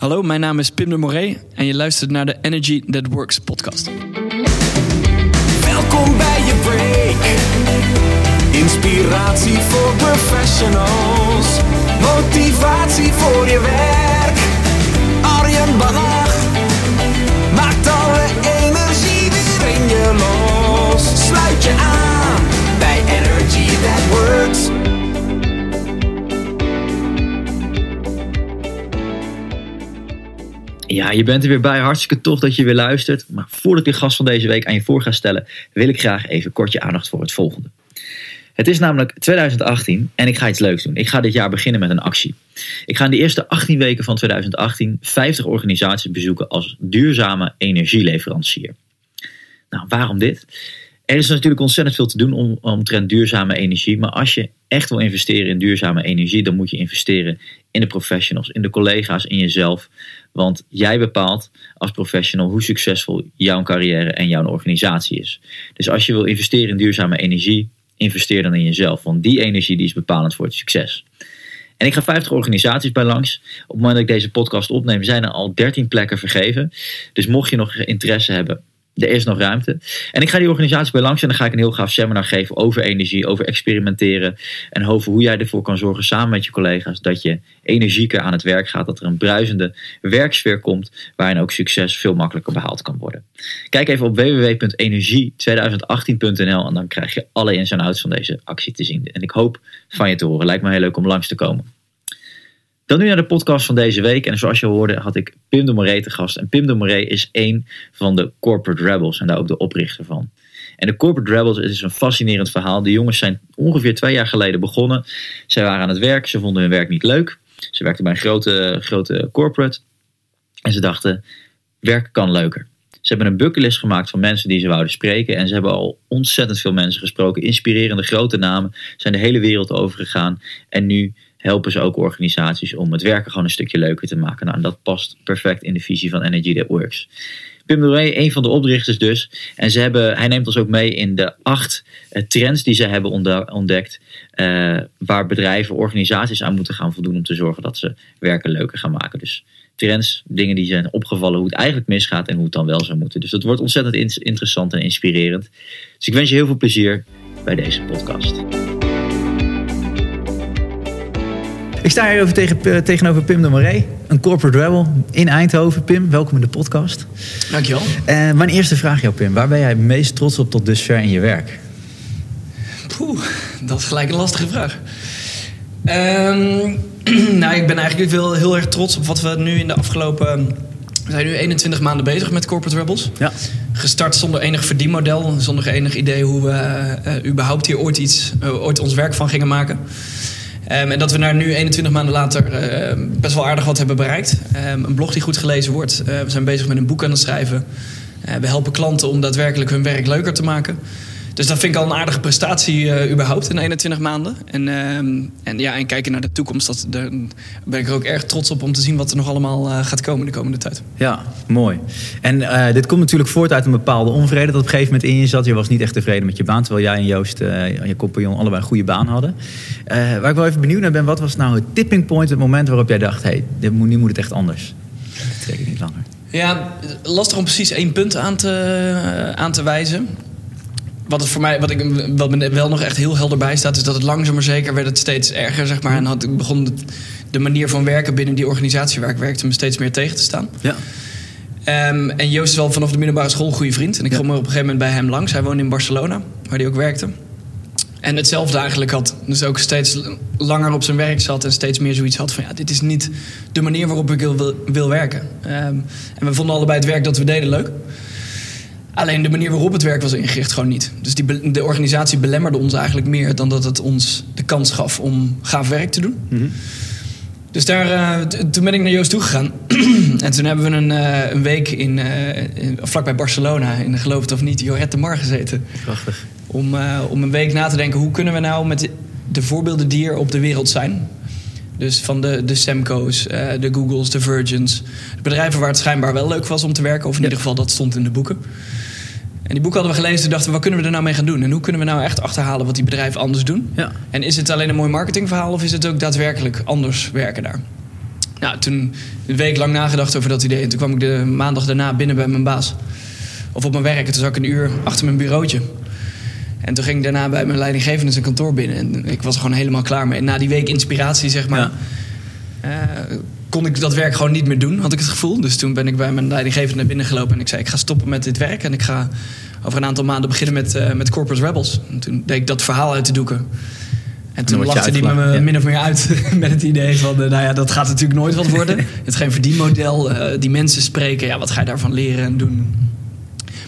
Hallo, mijn naam is Pim de Moré en je luistert naar de Energy That Works podcast. Welkom bij je break. Inspiratie voor professionals. Motivatie voor je werk. Arjen Bannach maakt alle energie weer in je los. Sluit je aan bij Energy That Works. Ja, je bent er weer bij. Hartstikke tof dat je weer luistert. Maar voordat ik de gast van deze week aan je voor ga stellen, wil ik graag even kort je aandacht voor het volgende. Het is namelijk 2018 en ik ga iets leuks doen. Ik ga dit jaar beginnen met een actie. Ik ga in de eerste 18 weken van 2018 50 organisaties bezoeken als duurzame energieleverancier. Nou, waarom dit? Er is natuurlijk ontzettend veel te doen om, omtrent duurzame energie. Maar als je echt wil investeren in duurzame energie, dan moet je investeren in de professionals, in de collega's, in jezelf. Want jij bepaalt als professional hoe succesvol jouw carrière en jouw organisatie is. Dus als je wil investeren in duurzame energie, investeer dan in jezelf. Want die energie die is bepalend voor het succes. En ik ga 50 organisaties bij langs. Op het moment dat ik deze podcast opneem, zijn er al 13 plekken vergeven. Dus mocht je nog interesse hebben, er is nog ruimte. En ik ga die organisatie bij langs en dan ga ik een heel gaaf seminar geven over energie, over experimenteren. En over hoe jij ervoor kan zorgen samen met je collega's dat je energieker aan het werk gaat. Dat er een bruisende werksfeer komt waarin ook succes veel makkelijker behaald kan worden. Kijk even op www.energie2018.nl en dan krijg je alle ins en outs van deze actie te zien. En ik hoop van je te horen. Lijkt me heel leuk om langs te komen. Dan nu naar de podcast van deze week. En zoals je hoorde had ik Pim de Moree te gast. En Pim de Moree is een van de Corporate Rebels en daar ook de oprichter van. En de Corporate Rebels het is een fascinerend verhaal. De jongens zijn ongeveer twee jaar geleden begonnen. Zij waren aan het werk, ze vonden hun werk niet leuk. Ze werkten bij een grote, grote corporate. En ze dachten, werk kan leuker. Ze hebben een bucketlist gemaakt van mensen die ze wouden spreken. En ze hebben al ontzettend veel mensen gesproken. Inspirerende grote namen. Zijn de hele wereld overgegaan. En nu helpen ze ook organisaties om het werken gewoon een stukje leuker te maken. Nou, en dat past perfect in de visie van Energy That Works. Pim Doré, een van de oprichters dus. En ze hebben, hij neemt ons ook mee in de acht eh, trends die ze hebben ontdekt. Uh, waar bedrijven, organisaties aan moeten gaan voldoen om te zorgen dat ze werken leuker gaan maken. Dus trends, dingen die zijn opgevallen, hoe het eigenlijk misgaat en hoe het dan wel zou moeten. Dus dat wordt ontzettend interessant en inspirerend. Dus ik wens je heel veel plezier bij deze podcast. Ik sta hier over tegen, tegenover Pim de Moree, een corporate rebel in Eindhoven. Pim, welkom in de podcast. Dankjewel. En mijn eerste vraag jou, Pim. Waar ben jij meest trots op tot dusver in je werk? Poeh, dat is gelijk een lastige vraag. Um, nou, ik ben eigenlijk heel, heel erg trots op wat we nu in de afgelopen... We zijn nu 21 maanden bezig met Corporate Rebels. Ja. Gestart zonder enig verdienmodel, zonder enig idee hoe we uh, überhaupt hier ooit, iets, uh, ooit ons werk van gingen maken. Um, en dat we daar nu 21 maanden later uh, best wel aardig wat hebben bereikt. Um, een blog die goed gelezen wordt. Uh, we zijn bezig met een boek aan het schrijven. Uh, we helpen klanten om daadwerkelijk hun werk leuker te maken. Dus dat vind ik al een aardige prestatie überhaupt in 21 maanden. En, en, ja, en kijken naar de toekomst, dat, daar ben ik er ook erg trots op om te zien wat er nog allemaal gaat komen de komende tijd. Ja, mooi. En dit komt natuurlijk voort uit een bepaalde onvrede dat op een gegeven moment in je zat. Je was niet echt tevreden met je baan, terwijl jij en Joost, je compagnon, allebei een goede baan hadden. waar ik wel even benieuwd naar ben, wat was nou het tipping point, het moment waarop jij dacht, hé, hey, nu moet het echt anders. Dat trek ik niet langer. Ja, lastig om precies één punt aan te, aan te wijzen wat, het voor mij, wat, ik, wat me wel nog echt heel helder bij staat, is dat het langzaam maar zeker werd het steeds erger. Zeg maar, en had, begon de, de manier van werken binnen die organisatie waar ik werkte me steeds meer tegen te staan. Ja. Um, en Joost is wel vanaf de middelbare school een goede vriend. En ik ja. kwam op een gegeven moment bij hem langs. Hij woonde in Barcelona, waar hij ook werkte. En hetzelfde eigenlijk had. Dus ook steeds langer op zijn werk zat en steeds meer zoiets had van ja, dit is niet de manier waarop ik wil, wil werken. Um, en we vonden allebei het werk dat we deden leuk. Alleen de manier waarop het werk was ingericht gewoon niet. Dus die, de organisatie belemmerde ons eigenlijk meer dan dat het ons de kans gaf om gaaf werk te doen. Mm -hmm. Dus daar, uh, toen ben ik naar Joost toegegaan. en toen hebben we een, uh, een week in, uh, in, vlakbij Barcelona, in geloof het of niet, Jorette Mar gezeten. Prachtig. Om, om een week na te denken, hoe kunnen we nou met de, de voorbeelden die er op de wereld zijn... Dus van de, de Semco's, de Googles, de Virgins. De bedrijven waar het schijnbaar wel leuk was om te werken. Of in ja. ieder geval, dat stond in de boeken. En die boeken hadden we gelezen en dachten we, wat kunnen we er nou mee gaan doen? En hoe kunnen we nou echt achterhalen wat die bedrijven anders doen? Ja. En is het alleen een mooi marketingverhaal of is het ook daadwerkelijk anders werken daar? Nou, toen een week lang nagedacht over dat idee. En toen kwam ik de maandag daarna binnen bij mijn baas. Of op mijn werk. En toen zat ik een uur achter mijn bureautje. En toen ging ik daarna bij mijn leidinggevende zijn kantoor binnen. En ik was er gewoon helemaal klaar mee. En na die week inspiratie, zeg maar... eh, kon ik dat werk gewoon niet meer doen, had ik het gevoel. Dus toen ben ik bij mijn leidinggevende naar binnen gelopen... en ik zei, ik ga stoppen met dit werk... en ik ga over een aantal maanden beginnen met, eh, met Corporate Rebels. En toen deed ik dat verhaal uit de doeken. En toen lachte die me ja. min of meer uit met het idee van... eh, nou ja, dat gaat natuurlijk nooit wat worden. het is geen verdienmodel. eh, die mensen spreken, ja, wat ga je daarvan leren en doen?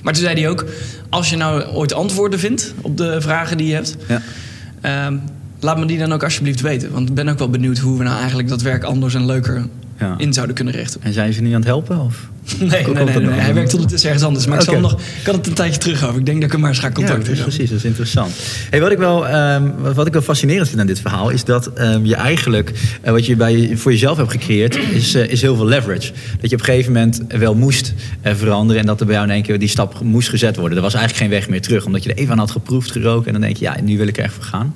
Maar toen zei hij ook... als je nou ooit antwoorden vindt op de vragen die je hebt... Ja. Laat me die dan ook alsjeblieft weten. Want ik ben ook wel benieuwd hoe we nou eigenlijk dat werk anders en leuker Ja. in zouden kunnen richten. En zijn ze nu aan het helpen? Of? Nee, nee, nee? Hij werkt ondertussen ergens anders. Maar ik, zal nog, ik had het een tijdje terug over. Ik denk dat ik hem maar eens ga Ja, contacten. precies, precies, dat is interessant. Hey, wat, ik wel, ehm, wat- ik wel fascinerend vind aan dit verhaal is dat ehm, je eigenlijk, eh, wat je bij, voor jezelf hebt gecreëerd, is, eh, is heel veel leverage. Dat je op een gegeven moment wel moest eh, veranderen en dat er bij jou in één keer die stap moest gezet worden. Er was eigenlijk geen weg meer terug, omdat je er even aan had geproefd, geroken en dan denk je, ja, nu wil ik er echt voor gaan.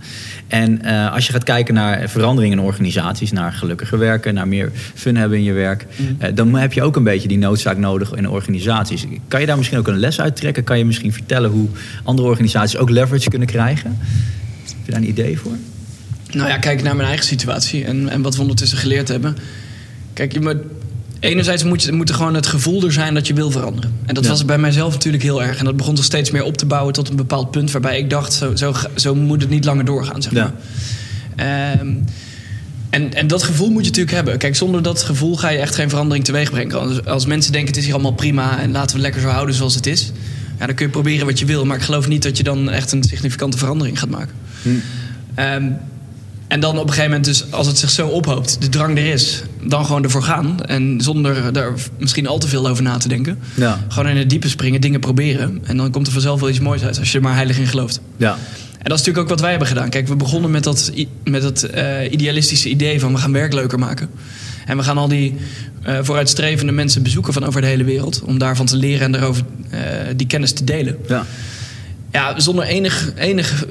En als je gaat kijken naar veranderingen in organisaties, naar gelukkiger werken, naar meer fun hebben in je werk, eh, dan heb je ook een beetje die noodzaak nodig in organisaties. Kan je daar misschien ook een les uit trekken? Kan je misschien vertellen hoe andere organisaties ook leverage kunnen krijgen? Heb je daar een idee voor? Nou ja, kijk naar mijn eigen situatie en, en wat we ondertussen geleerd hebben. Kijk, je moet, enerzijds moet, je, moet er gewoon het gevoel er zijn dat je wil veranderen. En dat Ja. was bij mijzelf natuurlijk heel erg. En dat begon er steeds meer op te bouwen tot een bepaald punt waarbij ik dacht, zo, zo, zo moet het niet langer doorgaan. Zeg maar. Ehm, en, en dat gevoel moet je natuurlijk hebben. Kijk, zonder dat gevoel ga je echt geen verandering teweeg brengen. Als, als mensen denken het is hier allemaal prima en laten we lekker zo houden zoals het is. Ja, dan kun je proberen wat je wil. Maar ik geloof niet dat je dan echt een significante verandering gaat maken. Ehm, en dan op een gegeven moment, dus als het zich zo ophoopt, de drang er is, dan gewoon ervoor gaan. En zonder daar misschien al te veel over na te denken. Ja. Gewoon in het diepe springen, dingen proberen. En dan komt er vanzelf wel iets moois uit als je er maar heilig in gelooft. Ja. En dat is natuurlijk ook wat wij hebben gedaan. Kijk, we begonnen met dat, met dat eh, idealistische idee van we gaan werk leuker maken. En we gaan al die eh, vooruitstrevende mensen bezoeken van over de hele wereld. Om daarvan te leren en daarover eh, die kennis te delen. Ja. Ja, zonder enig, enig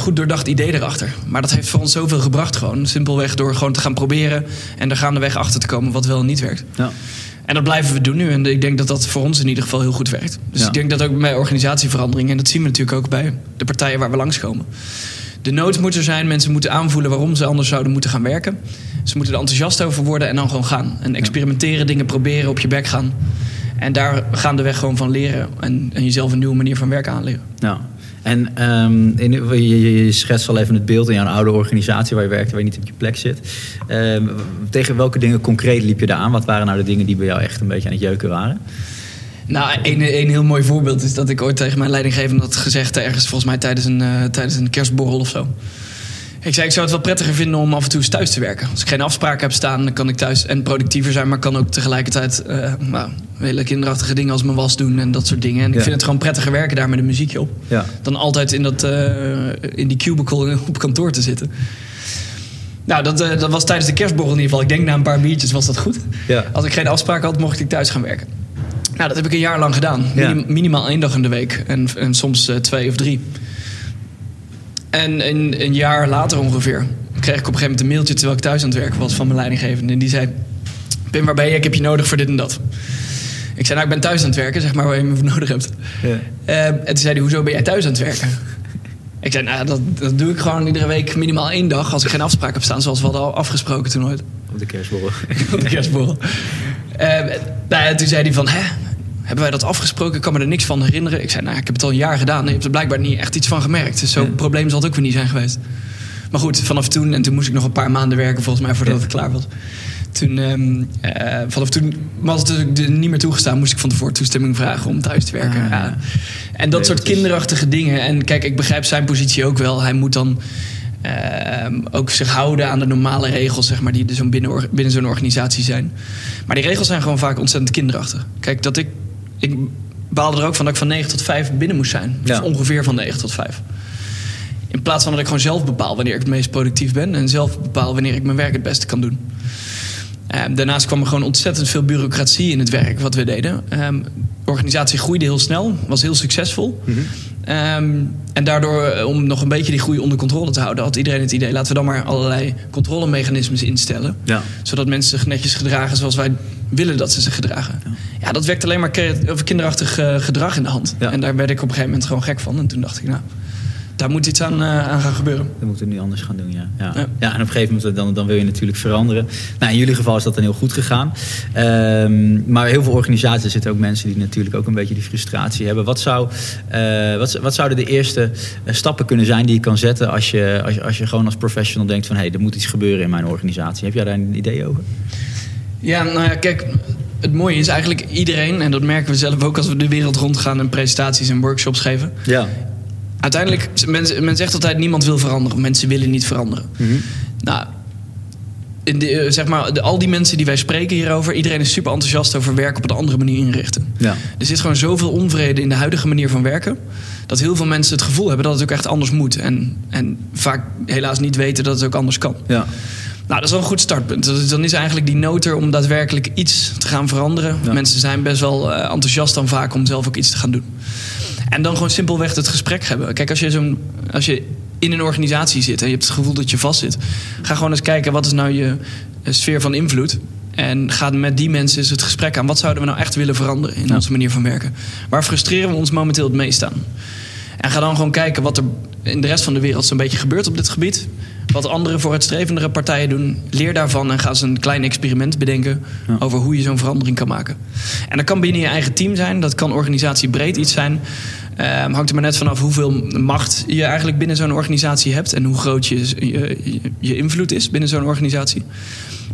goed doordacht idee erachter. Maar dat heeft voor ons zoveel gebracht gewoon. Simpelweg door gewoon te gaan proberen en er gaandeweg achter te komen wat wel en niet werkt. Ja. En dat blijven we doen nu. En ik denk dat dat voor ons in ieder geval heel goed werkt. Dus Ja. ik denk dat ook bij organisatieverandering... en dat zien we natuurlijk ook bij de partijen waar we langskomen... de nood moet er zijn. Mensen moeten aanvoelen waarom ze anders zouden moeten gaan werken. Ze moeten er enthousiast over worden en dan gewoon gaan. En experimenteren, dingen proberen, op je bek gaan. En daar gaandeweg gewoon van leren. En, en jezelf een nieuwe manier van werken aanleren. Ja. En ehm, in, je, je, schetst al even het beeld in jouw oude organisatie waar je werkte, waar je niet op je plek zit. Ehm, tegen welke dingen concreet liep je daar aan? Wat waren nou de dingen die bij jou echt een beetje aan het jeuken waren? Nou, een, een heel mooi voorbeeld is dat ik ooit tegen mijn leidinggevende had gezegd... ergens volgens mij tijdens een, eh, tijdens een kerstborrel of zo. Ik zei, ik zou het wel prettiger vinden om af en toe eens thuis te werken. Als ik geen afspraken heb staan, dan kan ik thuis en productiever zijn... maar kan ook tegelijkertijd nou, hele kinderachtige dingen als mijn was doen en dat soort dingen. En ik Ja. vind het gewoon prettiger werken daar met een muziekje op... Ja. dan altijd in, dat, eh, in die cubicle op kantoor te zitten. Nou, dat, eh, dat was tijdens de kerstborrel in ieder geval. Ik denk na een paar biertjes was dat goed. Ja. Als ik geen afspraken had, mocht ik thuis gaan werken. Nou, dat heb ik een jaar lang gedaan. Minim- minimaal één dag in de week. En, en soms twee of drie. En een, een jaar later ongeveer kreeg ik op een gegeven moment een mailtje terwijl ik thuis aan het werken was van mijn leidinggevende. En die zei: Pim, waar ben je? Ik heb je nodig voor dit en dat. Ik zei: Nou, ik ben thuis aan het werken, zeg maar waar je me voor nodig hebt. Ja. Eh, en toen zei hij: Hoezo ben jij thuis aan het werken? ik zei: Nou, dat, dat doe ik gewoon iedere week minimaal één dag als ik geen afspraak heb staan, zoals we hadden al afgesproken toen ooit Op de kerstborrel. op de kerstborrel. Eh, nou ja, toen zei hij van, hè, hebben wij dat afgesproken? Ik kan me er niks van herinneren. Ik zei, nou, ik heb het al een jaar gedaan. Je hebt er blijkbaar niet echt iets van gemerkt. Dus zo'n Ja. probleem zal het ook weer niet zijn geweest. Maar goed, vanaf toen, en toen moest ik nog een paar maanden werken volgens mij voordat Ja. het klaar was. Toen, ehm, eh, vanaf toen was het dus niet meer toegestaan. Moest ik van tevoren toestemming vragen om thuis te werken. Ah, ja. En dat Nee, soort dat is- kinderachtige dingen. En kijk, ik begrijp zijn positie ook wel. Hij moet dan ehm, ook zich houden aan de normale regels, zeg maar, die er zo'n binnen, binnen zo'n organisatie zijn. Maar die regels zijn gewoon vaak ontzettend kinderachtig. Kijk, dat ik. Ik baalde er ook van dat ik van 9 tot 5 binnen moest zijn. Ja. Of ongeveer van 9 tot 5. In plaats van dat ik gewoon zelf bepaal wanneer ik het meest productief ben. En zelf bepaal wanneer ik mijn werk het beste kan doen. Ehm, daarnaast kwam er gewoon ontzettend veel bureaucratie in het werk wat we deden. Ehm, de organisatie groeide heel snel, was heel succesvol. Ehm, en daardoor, eh, om nog een beetje die groei onder controle te houden, had iedereen het idee: laten we dan maar allerlei controlemechanismes instellen. Ja. Zodat mensen zich netjes gedragen zoals wij willen dat ze zich gedragen. Ja, dat werkt alleen maar kinderachtig eh, gedrag in de hand. Ja. En daar werd ik op een gegeven moment gewoon gek van. En toen dacht ik, nou, daar moet iets aan, eh, aan gaan gebeuren. Dat moeten we nu anders gaan doen, ja. Ja, ja. Ja. en op een gegeven moment dan, dan wil je natuurlijk veranderen. Nou, in jullie geval is dat dan heel goed gegaan. Ehm, maar heel veel organisaties zitten ook mensen die natuurlijk ook een beetje die frustratie hebben. Wat, zou, eh, wat, wat zouden de eerste eh, stappen kunnen zijn die je kan zetten als je, als je, als je gewoon als professional denkt van hé, hey, er moet iets gebeuren in mijn organisatie. Heb jij daar een idee over? Ja, nou ja, kijk, het mooie is eigenlijk iedereen, en dat merken we zelf ook als we de wereld rondgaan en presentaties en workshops geven. Ja. Uiteindelijk, men, men zegt altijd niemand wil veranderen. Mensen willen niet veranderen. Nou, in de, eh, zeg maar, de, al die mensen die wij spreken hierover, iedereen is super enthousiast over werk op een andere manier inrichten. Ja. Er zit gewoon zoveel onvrede in de huidige manier van werken. Dat heel veel mensen het gevoel hebben dat het ook echt anders moet. En, en vaak helaas niet weten dat het ook anders kan. Ja. Nou, dat is wel een goed startpunt. Dan is eigenlijk die noter om daadwerkelijk iets te gaan veranderen. Ja. Mensen zijn best wel eh, enthousiast dan vaak om zelf ook iets te gaan doen. En dan gewoon simpelweg het gesprek hebben. Kijk, als je, zo'n, als je in een organisatie zit en je hebt het gevoel dat je vastzit, ga gewoon eens kijken wat is nou je eh, sfeer van invloed. En ga met die mensen eens het gesprek aan. Wat zouden we nou echt willen veranderen in Ja. onze manier van werken? Waar frustreren we ons momenteel het meest aan? En ga dan gewoon kijken wat er in de rest van de wereld zo'n beetje gebeurt op dit gebied. Wat andere vooruitstrevendere partijen doen. Leer daarvan en ga eens een klein experiment bedenken Ja. over hoe je zo'n verandering kan maken. En dat kan binnen je eigen team zijn, dat kan organisatiebreed iets zijn. Ehm, hangt er maar net vanaf hoeveel macht je eigenlijk binnen zo'n organisatie hebt en hoe groot je- je invloed is binnen zo'n organisatie.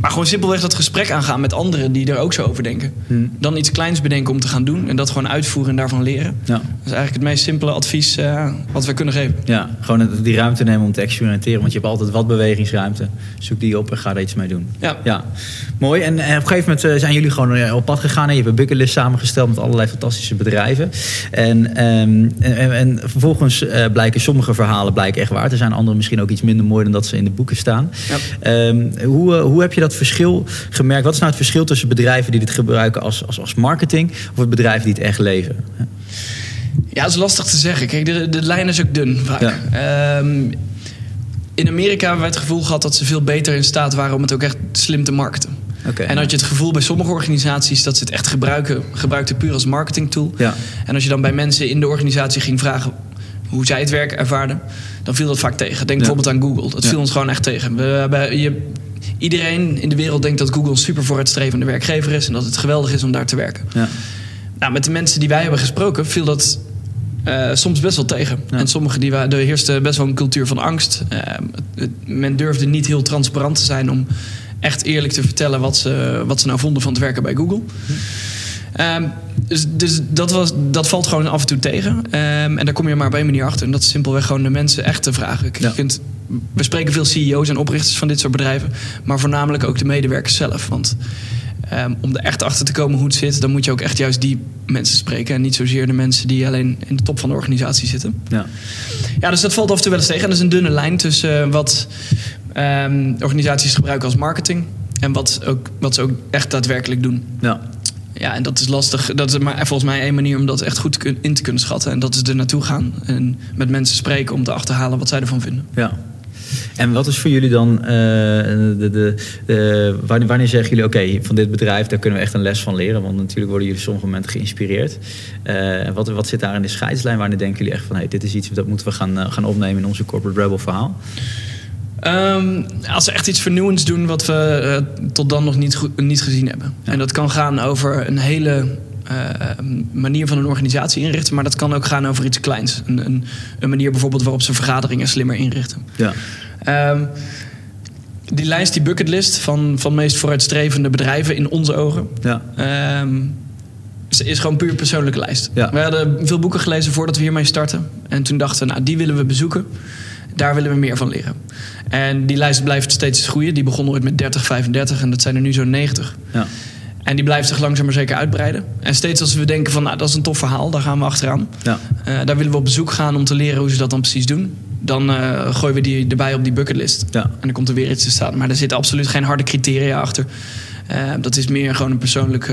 Maar gewoon simpelweg dat gesprek aangaan met anderen die er ook zo over denken. Hm. Dan iets kleins bedenken om te gaan doen en dat gewoon uitvoeren en daarvan leren. Ja. Dat is eigenlijk het meest simpele advies eh, wat we kunnen geven. Ja, gewoon die ruimte nemen om te experimenteren. Want je hebt altijd wat bewegingsruimte. Zoek die op en ga er iets mee doen. Ja. Ja, mooi. En, en op een gegeven moment eh, zijn jullie gewoon eh, op pad gegaan. En je hebt een bucketlist samengesteld met allerlei fantastische bedrijven. En, ehm, en, en- en vervolgens eh, blijken sommige verhalen blijken echt waar te zijn. Andere misschien ook iets minder mooi dan dat ze in de boeken staan. Ja. Ehm, hoe, eh, hoe heb je dat verschil gemerkt? Wat is nou het verschil tussen bedrijven die dit gebruiken als, als, als marketing... of het bedrijven die het echt leven? Ja, dat is lastig te zeggen. Kijk, de, de lijn is ook dun vaak. Ja. Ehm, in Amerika hebben wij het gevoel gehad dat ze veel beter in staat waren om het ook echt slim te marketen. Oké. En had je het gevoel bij sommige organisaties dat ze het echt gebruiken, gebruikten puur als marketingtool. Ja. En als je dan bij mensen in de organisatie ging vragen hoe zij het werk ervaarden, dan viel dat vaak tegen. Denk Ja. bijvoorbeeld aan Google. Dat viel ons gewoon echt tegen. We hebben, je, iedereen in de wereld denkt dat Google een super vooruitstrevende werkgever is en dat het geweldig is om daar te werken. Ja. Nou, met de mensen die wij hebben gesproken viel dat eh, soms best wel tegen. Ja. En sommige die wa- er heerste best wel een cultuur van angst. Eh, het- men durfde niet heel transparant te zijn om echt eerlijk te vertellen wat ze, wat ze nou vonden van het werken bij Google. Ehm, dus dus dat, was, dat valt gewoon af en toe tegen. Ehm, en daar kom je maar op één manier achter. En dat is simpelweg gewoon de mensen echt te vragen. Ja. je kunt, we spreken veel CEO's en oprichters van dit soort bedrijven. Maar voornamelijk ook de medewerkers zelf. Want ehm, om er echt achter te komen hoe het zit... dan moet je ook echt juist die mensen spreken. En niet zozeer de mensen die alleen in de top van de organisatie zitten. Ja. Ja, dus dat valt af en toe wel eens tegen. En dat is een dunne lijn tussen eh, wat organisaties gebruiken als marketing... en wat, ook, wat ze ook echt daadwerkelijk doen. Ja. Ja, en dat is lastig. Dat is maar volgens mij één manier om dat echt goed in te kunnen schatten. En dat is er naartoe gaan en met mensen spreken om te achterhalen wat zij ervan vinden. Ja. En wat is voor jullie dan, eh, de, de, de- wanneer, wanneer zeggen jullie, oké, van dit bedrijf, daar kunnen we echt een les van leren? Want natuurlijk worden jullie op sommige momenten geïnspireerd. Eh, wat, wat zit daar in de scheidslijn? Wanneer denken jullie echt van, hey, dit is iets dat moeten we gaan, eh, gaan opnemen in onze Corporate Rebel verhaal? Ehm, als ze echt iets vernieuwends doen wat we eh, tot dan nog niet, niet gezien hebben. Ja. En dat kan gaan over een hele eh, manier van een organisatie inrichten. Maar dat kan ook gaan over iets kleins. Een, een, een manier bijvoorbeeld waarop ze vergaderingen slimmer inrichten. Ja. Ehm, die lijst, die bucketlist van, van meest vooruitstrevende bedrijven in onze ogen. Ja. Ehm, is, is gewoon puur persoonlijke lijst. Ja. We hadden veel boeken gelezen voordat we hiermee starten. En toen dachten we, nou, die willen we bezoeken. Daar willen we meer van leren. En die lijst blijft steeds groeien. Die begon ooit met 30, 35 en dat zijn er nu zo'n 90. Ja. En die blijft zich langzaam maar zeker uitbreiden. En steeds als we denken van, nou, dat is een tof verhaal, daar gaan we achteraan. Ja. Eh, daar willen we op bezoek gaan om te leren hoe ze dat dan precies doen. Dan eh, gooien we die erbij op die bucketlist. Ja. En dan komt er weer iets te staan. Maar er zitten absoluut geen harde criteria achter. Eh, dat is meer gewoon een persoonlijk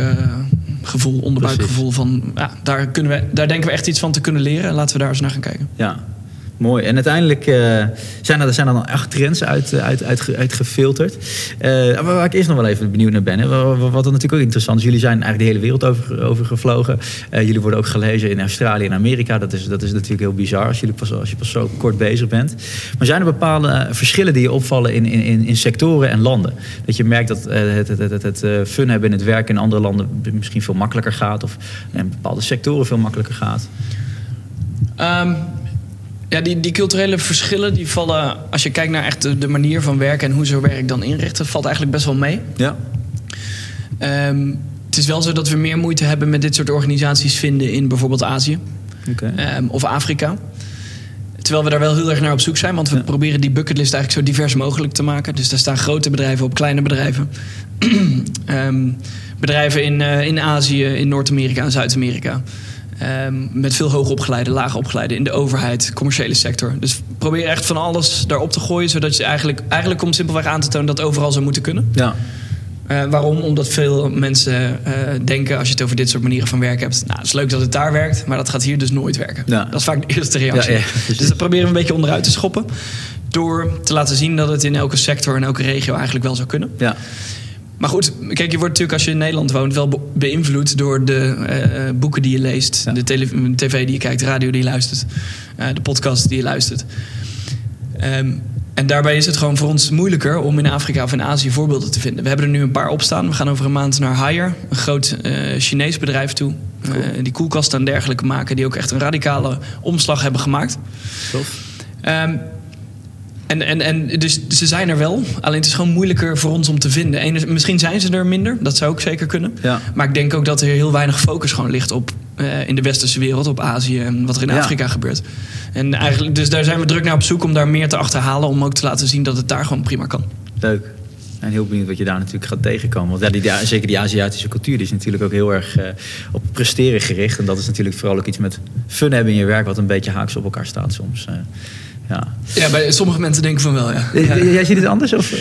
gevoel, onderbuikgevoel van ja, daar, kunnen we, daar denken we echt iets van te kunnen leren. Laten we daar eens naar gaan kijken. Ja, Mooi. En uiteindelijk uh, zijn, er, zijn er dan acht trends uit, uit, uit, uit gefilterd. Uh, waar ik eerst nog wel even benieuwd naar ben. Hè. Wat, natuurlijk ook interessant is. Jullie zijn eigenlijk de hele wereld over, over jullie worden ook gelezen in Australië en Amerika. Dat is, dat is natuurlijk heel bizar als, jullie pas, als je pas zo kort bezig bent. Maar zijn er bepaalde verschillen die je opvallen in, in, in sectoren en landen? Dat je merkt dat het, het, het, het, fun hebben in het werk in andere landen misschien veel makkelijker gaat. Of in bepaalde sectoren veel makkelijker gaat? Um, ja, die, die culturele verschillen die vallen, als je kijkt naar echt de, manier van werken en hoe ze werk dan inrichten, valt eigenlijk best wel mee. Ja. Um, het is wel zo dat we meer moeite hebben met dit soort organisaties vinden in bijvoorbeeld Azië okay. um, of Afrika. Terwijl we daar wel heel erg naar op zoek zijn, want we proberen die bucketlist eigenlijk zo divers mogelijk te maken. Dus daar staan grote bedrijven op, kleine bedrijven. um, bedrijven in, uh, in Azië, in Noord-Amerika en Zuid-Amerika. Um, met veel hoogopgeleide, laagopgeleide in de overheid, commerciële sector. Dus probeer echt van alles daarop te gooien, zodat je eigenlijk, eigenlijk komt simpelweg aan te tonen dat overal zou moeten kunnen. Ja. Uh, waarom? Omdat veel mensen uh, denken, als je het over dit soort manieren van werken hebt, nou, het is leuk dat het daar werkt, maar dat gaat hier dus nooit werken. Ja. Dat is vaak de eerste reactie. Ja, ja, dus dat proberen we een beetje onderuit te schoppen. Door te laten zien dat het in elke sector en elke regio eigenlijk wel zou kunnen. Ja. Maar goed, kijk, je wordt natuurlijk als je in Nederland woont wel beïnvloed door de uh, boeken die je leest, ja. de tv die je kijkt, de radio die je luistert, uh, de podcast die je luistert. Um, en daarbij is het gewoon voor ons moeilijker om in Afrika of in Azië voorbeelden te vinden. We hebben er nu een paar op staan. We gaan over een maand naar Haier, een groot uh, Chinees bedrijf toe. Cool. die koelkasten en dergelijke maken, die ook echt een radicale omslag hebben gemaakt. Tof. Um, en, en, en dus ze zijn er wel. Alleen het is gewoon moeilijker voor ons om te vinden. En misschien zijn ze er minder. Dat zou ook zeker kunnen. Ja. Maar ik denk ook dat er heel weinig focus gewoon ligt op uh, in de westerse wereld, op Azië en wat er in Ja. Afrika gebeurt. En eigenlijk, dus daar zijn we druk naar op zoek om daar meer te achterhalen. Om ook te laten zien dat het daar gewoon prima kan. Leuk. En heel benieuwd wat je daar natuurlijk gaat tegenkomen. Want ja, die, zeker die Aziatische cultuur die is natuurlijk ook heel erg uh, op presteren gericht. En dat is natuurlijk vooral ook iets met fun hebben in je werk, wat een beetje haaks op elkaar staat soms. Uh, ja. Ja, bij sommige mensen denken van wel, ja. ja. Jij ziet het anders? Of? Uh,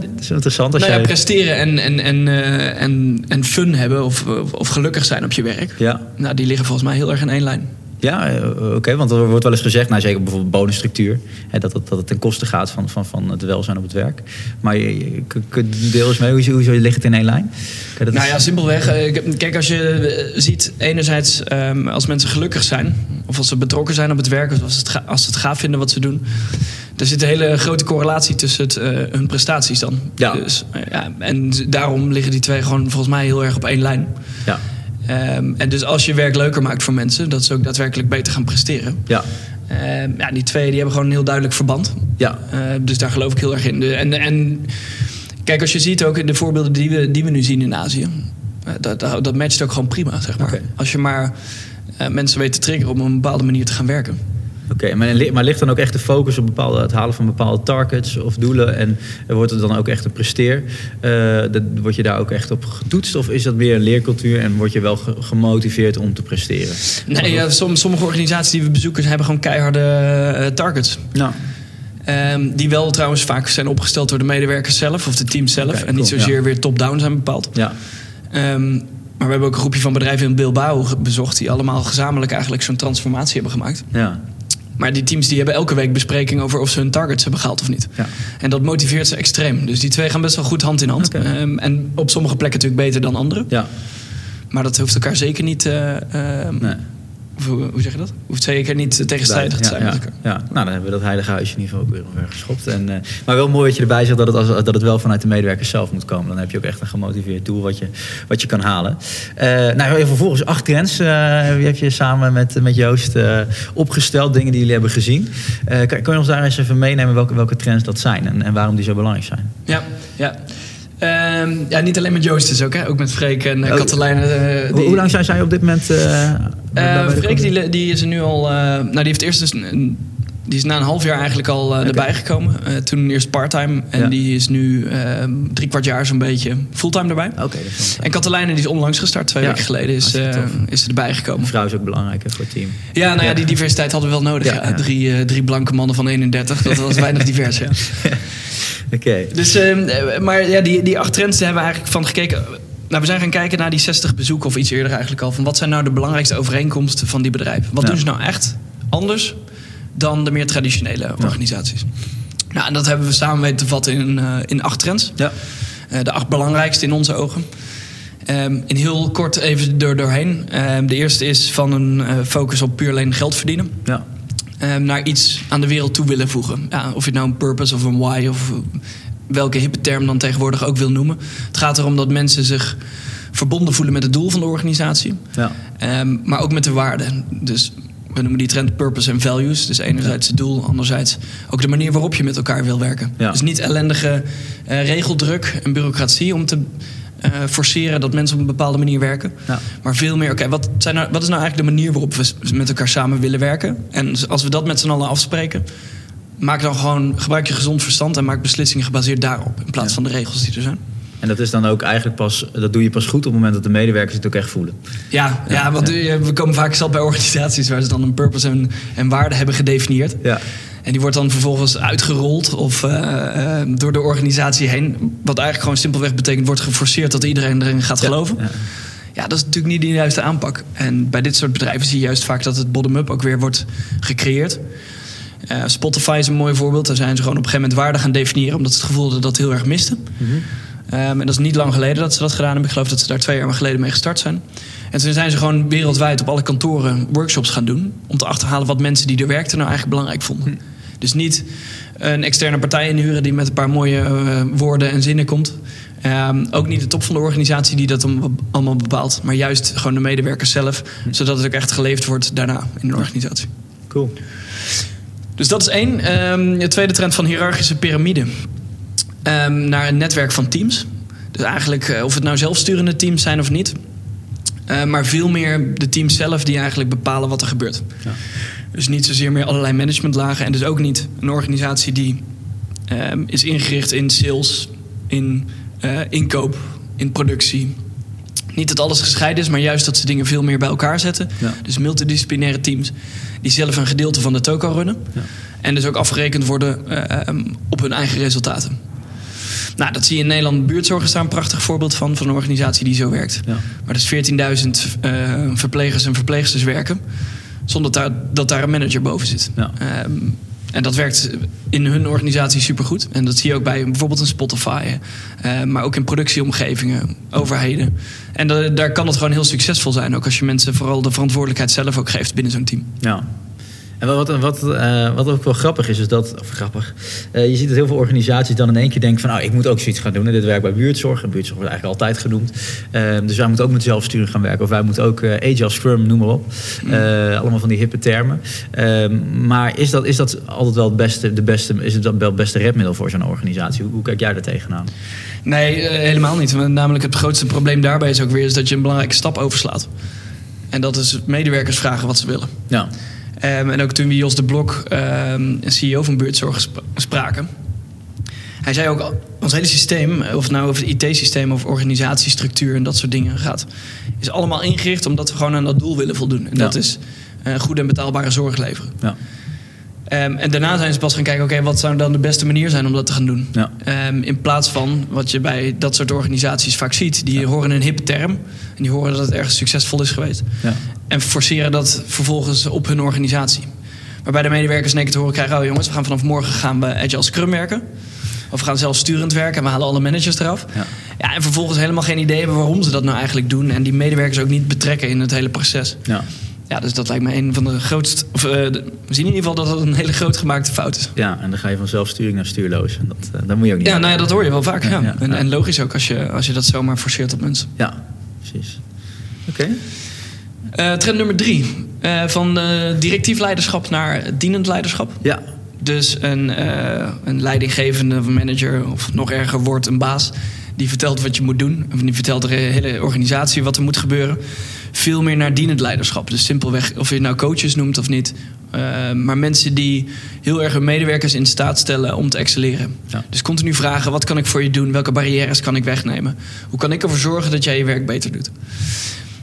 het is interessant als nou jij... ja, presteren en, en, en, uh, en, en fun hebben of, of gelukkig zijn op je werk. Ja. Nou, die liggen volgens mij heel erg in één lijn. Ja, oké, okay, want er wordt wel eens gezegd, nou zeker bijvoorbeeld bonusstructuur, hè, dat, het, dat het ten koste gaat van, van, van het welzijn op het werk. Maar je, je, je deel eens mee, hoe, hoe, hoe ligt het in één lijn? Dat nou is... ja, simpelweg. Kijk, als je ziet, enerzijds um, als mensen gelukkig zijn, of als ze betrokken zijn op het werk, of als, het, als ze het gaaf vinden wat ze doen, er zit een hele grote correlatie tussen het, uh, hun prestaties dan. Ja. Dus, uh, ja. En daarom liggen die twee gewoon volgens mij heel erg op één lijn. Ja. Um, en dus als je werk leuker maakt voor mensen, dat ze ook daadwerkelijk beter gaan presteren. Ja. Um, ja, die twee die hebben gewoon een heel duidelijk verband. Ja. Uh, dus daar geloof ik heel erg in. En, en kijk, als je ziet ook in de voorbeelden die we, die we nu zien in Azië, uh, dat, dat, dat matcht ook gewoon prima, zeg maar. Okay. Als je maar uh, mensen weet te triggeren op een bepaalde manier te gaan werken. Oké, okay, maar, maar ligt dan ook echt de focus op bepaalde, het halen van bepaalde targets of doelen? En wordt het dan ook echt een presteer? Uh, dat, word je daar ook echt op getoetst? Of is dat meer een leercultuur en word je wel ge gemotiveerd om te presteren? Nee, ja, som, sommige organisaties die we bezoeken hebben gewoon keiharde uh, targets. Nou. Um, die wel trouwens vaak zijn opgesteld door de medewerkers zelf of de teams zelf. Okay, en niet zozeer ja. weer top-down zijn bepaald. Ja. Um, maar we hebben ook een groepje van bedrijven in Bilbao bezocht... die allemaal gezamenlijk eigenlijk zo'n transformatie hebben gemaakt. Ja. Maar die teams die hebben elke week bespreking over of ze hun targets hebben gehaald of niet. Ja. En dat motiveert ze extreem. Dus die twee gaan best wel goed hand in hand. Okay. Um, en op sommige plekken natuurlijk beter dan andere. Ja. Maar dat hoeft elkaar zeker niet... Uh, um, nee. Hoe, hoe zeg je dat? Hoeft zeker niet tegenstrijdig te zijn ja, met elkaar. Ja, nou dan hebben we dat heilige huisje in ieder geval ook weer omver geschopt. En, uh, maar wel mooi dat je erbij zegt dat het, als, dat het wel vanuit de medewerkers zelf moet komen. Dan heb je ook echt een gemotiveerd doel wat je, wat je kan halen. Uh, nou, vervolgens acht trends uh, heb je samen met, met Joost opgesteld. Dingen die jullie hebben gezien. Kan, kan je ons daar eens even meenemen welke, welke trends dat zijn en, en waarom die zo belangrijk zijn? Ja, ja. Um, ja, niet alleen met Joost dus ook, hè? ook met Freek en uh, Katelijn. Uh, die... Hoe lang zijn zij op dit moment? Uh, Freek die, die is er nu al. nou, die heeft eerst dus een, die is na een half jaar eigenlijk al okay. erbij gekomen. toen eerst parttime en ja. die is nu drie kwart jaar zo'n beetje fulltime erbij. Okay, en Katelijne die is onlangs gestart, twee ja. weken geleden, is, is erbij gekomen. Vrouw is ook belangrijk hè, voor het team. Ja, nou ja, die diversiteit hadden we wel nodig. Drie, drie blanke mannen van 31, dat was weinig divers. Ja. Oké. Okay. Dus, uh, maar ja, die, die acht trends hebben we eigenlijk van gekeken. Nou, we zijn gaan kijken naar die 60 bezoeken, of iets eerder eigenlijk al. Van wat zijn nou de belangrijkste overeenkomsten van die bedrijven? Wat Ja. doen ze nou echt anders dan de meer traditionele organisaties? Nou, en dat hebben we samen weten te vatten in, eh, in acht trends. Ja. Eh, de acht belangrijkste in onze ogen. Ehm, in heel kort even door, doorheen. Ehm, de eerste is van een eh, focus op puur alleen geld verdienen. Ja. Ehm, naar iets aan de wereld toe willen voegen. Ja, of je nou een purpose of een why of welke hippe term dan tegenwoordig ook wil noemen. Het gaat erom dat mensen zich verbonden voelen met het doel van de organisatie. Ja. Maar ook met de waarden. Dus we noemen die trend purpose en values. Dus enerzijds het doel, anderzijds ook de manier waarop je met elkaar wil werken. Ja. Dus niet ellendige eh, regeldruk en bureaucratie om te eh, forceren dat mensen op een bepaalde manier werken. Ja. Maar veel meer, oké, wat, zijn nou, wat is nou eigenlijk de manier waarop we met elkaar samen willen werken? En als we dat met z'n allen afspreken, maak dan gewoon, gebruik je gezond verstand en maak beslissingen gebaseerd daarop. In plaats Ja. van de regels die er zijn. En dat is dan ook eigenlijk pas, dat doe je pas goed op het moment dat de medewerkers het ook echt voelen. Ja, ja, want ja. we komen vaak zat bij organisaties waar ze dan een purpose en, en waarde hebben gedefinieerd. Ja. En die wordt dan vervolgens uitgerold of eh, eh, door de organisatie heen. Wat eigenlijk gewoon simpelweg betekent, wordt geforceerd dat iedereen erin gaat geloven. Ja. Ja, dat is natuurlijk niet de juiste aanpak. En bij dit soort bedrijven zie je juist vaak dat het bottom-up ook weer wordt gecreëerd. Eh, Spotify is een mooi voorbeeld. Daar zijn ze gewoon op een gegeven moment waarde gaan definiëren, omdat ze het gevoel hadden dat het heel erg miste. Ehm, en dat is niet lang geleden dat ze dat gedaan hebben. Ik geloof dat ze daar twee jaar geleden mee gestart zijn. En toen zijn ze gewoon wereldwijd op alle kantoren workshops gaan doen. Om te achterhalen wat mensen die er werkten nou eigenlijk belangrijk vonden. Dus niet een externe partij inhuren die met een paar mooie eh, woorden en zinnen komt. Ehm, ook niet de top van de organisatie die dat allemaal bepaalt. Maar juist gewoon de medewerkers zelf. Zodat het ook echt geleefd wordt daarna in de organisatie. Cool. Dus dat is één. Ehm de tweede trend van hiërarchische piramide. Ehm, naar een netwerk van teams. Dus eigenlijk, eh, of het nou zelfsturende teams zijn of niet. Eh, maar veel meer de teams zelf die eigenlijk bepalen wat er gebeurt. Ja. Dus niet zozeer meer allerlei managementlagen. En dus ook niet een organisatie die ehm, is ingericht in sales, in eh, inkoop, in productie. Niet dat alles gescheiden is, maar juist dat ze dingen veel meer bij elkaar zetten. Ja. Dus multidisciplinaire teams die zelf een gedeelte van de toko runnen. Ja. En dus ook afgerekend worden eh, ehm, op hun eigen resultaten. Nou, dat zie je in Nederland. Buurtzorg is daar een prachtig voorbeeld van, van een organisatie die zo werkt. Ja. Maar dus 14.000 eh, verplegers en verpleegsters werken. Zonder dat daar, dat daar een manager boven zit. Ja. Ehm, en dat werkt in hun organisatie supergoed. En dat zie je ook bij bijvoorbeeld een Spotify. eh, maar ook in productieomgevingen, overheden. En da- daar kan het gewoon heel succesvol zijn. Ook als je mensen vooral de verantwoordelijkheid zelf ook geeft binnen zo'n team. Ja. En wat, wat, wat, eh, wat ook wel grappig is, is dat... Of grappig. eh, je ziet dat heel veel organisaties dan in één keer denken van... nou, ik moet ook zoiets gaan doen. En dit werkt bij buurtzorg. En buurtzorg wordt eigenlijk altijd genoemd. Eh, dus wij moeten ook met zelfsturing gaan werken. Of wij moeten ook eh, Agile Scrum, noem maar op. Eh, allemaal van die hippe termen. Ehm, maar is dat, is dat altijd wel het beste, de beste... Is het wel het beste redmiddel voor zo'n organisatie? Hoe, hoe kijk jij daar tegenaan? Nee, helemaal niet. Want Namelijk het grootste probleem daarbij is ook weer is dat je een belangrijke stap overslaat. En dat is medewerkers vragen wat ze willen. Ja. Ehm, en ook toen we Jos de Blok, ehm, CEO van Buurtzorg, spra- spraken. Hij zei ook, al, ons hele systeem, of het nou over het IT-systeem of organisatiestructuur en dat soort dingen gaat, is allemaal ingericht omdat we gewoon aan dat doel willen voldoen. En Ja. dat is eh, goede en betaalbare zorg leveren. Ja. Ehm, en daarna zijn ze pas gaan kijken, oké, wat zou dan de beste manier zijn om dat te gaan doen? Ja. In plaats van wat je bij dat soort organisaties vaak ziet. Die horen een hippe term en die horen dat het ergens succesvol is geweest. Ja. En forceren dat vervolgens op hun organisatie. Waarbij de medewerkers in één keer te horen krijgen... oh jongens, we gaan vanaf morgen gaan we Agile Scrum werken. Of we gaan zelf sturend werken en we halen alle managers eraf. Ja. Ja, en vervolgens helemaal geen idee hebben waarom ze dat nou eigenlijk doen. En die medewerkers ook niet betrekken in het hele proces. Ja. Ja, dus dat lijkt me een van de grootste... Of, eh, we zien in ieder geval dat dat een hele groot gemaakte fout is. ja, en dan ga je van zelfsturing naar stuurloos. En dat, eh, dat moet je ook niet Ja, nou ja, dat hoor je wel vaak. Ja. En, en logisch ook als je, als je dat zomaar forceert op mensen. Ja, precies. Oké. Eh, trend nummer drie. eh, van eh, directief leiderschap naar dienend leiderschap. Ja. Dus een, een leidinggevende manager, of nog erger wordt een baas, die vertelt wat je moet doen. Of die vertelt de hele organisatie wat er moet gebeuren. Veel meer naar dienend leiderschap. Dus simpelweg, of je het nou coaches noemt of niet. maar mensen die heel erg hun medewerkers in staat stellen om te excelleren. Ja. Dus continu vragen: wat kan ik voor je doen? Welke barrières kan ik wegnemen? Hoe kan ik ervoor zorgen dat jij je werk beter doet?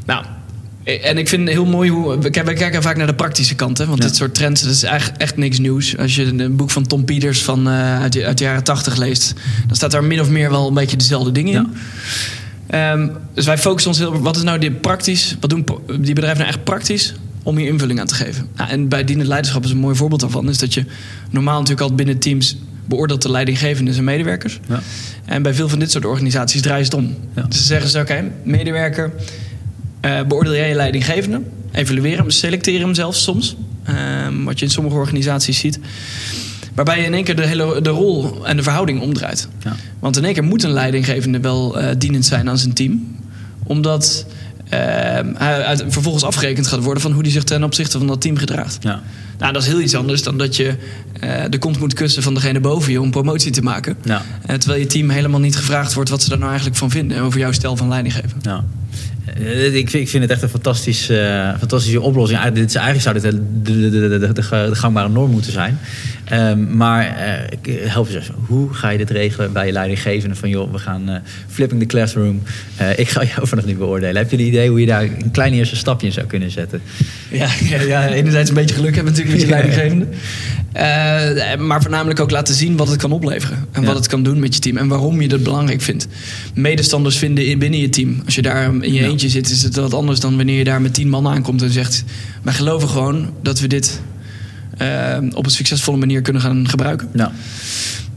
Nou, en ik vind het heel mooi hoe. We kijken, vaak naar de praktische kant. Hè? Want Ja. dit soort trends dat is eigenlijk echt niks nieuws. Als je een boek van Tom Peters van, eh, uit, de, uit de jaren tachtig leest, dan staat daar min of meer wel een beetje dezelfde dingen in. Ehm, dus wij focussen ons heel op wat is nou die praktisch, wat doen die bedrijven nou echt praktisch om hier invulling aan te geven. Nou, en bij dienend leiderschap is een mooi voorbeeld daarvan, is dat je normaal natuurlijk al binnen teams beoordeelt de leidinggevenden en medewerkers. Ja. En bij veel van dit soort organisaties draaien ze het om. Ja. Dus ze zeggen ze, oké, medewerker, eh, beoordeel jij je leidinggevende, evalueer hem, selecteer hem zelfs soms. Ehm, wat je in sommige organisaties ziet. Waarbij je in één keer de hele de rol en de verhouding omdraait. Ja. Want in één keer moet een leidinggevende wel eh, dienend zijn aan zijn team. Omdat ehm, hij uit- vervolgens afgerekend gaat worden van hoe hij zich ten opzichte van dat team gedraagt. Ja. Nou, dat is heel iets anders dan dat je eh, de kont moet kussen van degene boven je om promotie te maken. Ja. Terwijl je team helemaal niet gevraagd wordt wat ze daar nou eigenlijk van vinden over jouw stijl van leidinggeven. Ja. Eh, Ik vind, ik vind het echt een fantastisch, eh, fantastische oplossing. Eigenlijk, dit is, eigenlijk zou dit de, de, de, de, de, de gangbare norm moeten zijn. Ehm, maar ik- help eens. Hoe ga je dit regelen bij je leidinggevende? Van joh, we gaan flipping the classroom. Ik ga jou vanaf nu beoordelen. Heb je een idee hoe je daar een klein eerste stapje in zou kunnen zetten? Ja, ja, ja, enerzijds een beetje geluk hebben natuurlijk met je leidinggevende. Maar voornamelijk ook laten zien wat het kan opleveren. En Ja. wat het kan doen met je team. En waarom je dat belangrijk vindt. Medestanders vinden in, binnen je team. Als je daar in je. Eentje zit, is het wat anders dan wanneer je daar met tien man aankomt en zegt... wij geloven gewoon dat we dit eh, op een succesvolle manier kunnen gaan gebruiken.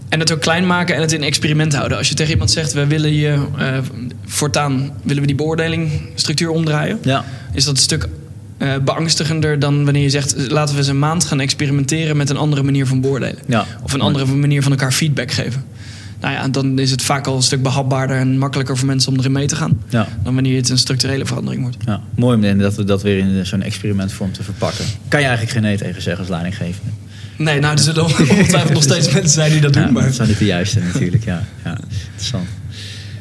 En het ook klein maken en het in experiment houden. Als je tegen iemand zegt, we willen je eh, voortaan willen we die beoordelingstructuur omdraaien ja. is dat een stuk eh, beangstigender dan wanneer je zegt... laten we eens een maand gaan experimenteren met een andere manier van beoordelen. Ja. Of een andere manier van elkaar feedback geven. Nou ja, dan is het vaak al een stuk behapbaarder en makkelijker voor mensen om erin mee te gaan. Ja. Dan wanneer het een structurele verandering wordt. Ja, mooi om dat we dat weer in zo'n experimentvorm te verpakken. Kan je eigenlijk geen nee tegen zeggen als leidinggevende? Nee, nou, er zullen ongetwijfeld nog steeds mensen zijn die dat doen. Ja, maar... dat zijn niet de juiste natuurlijk, ja. ja. Interessant.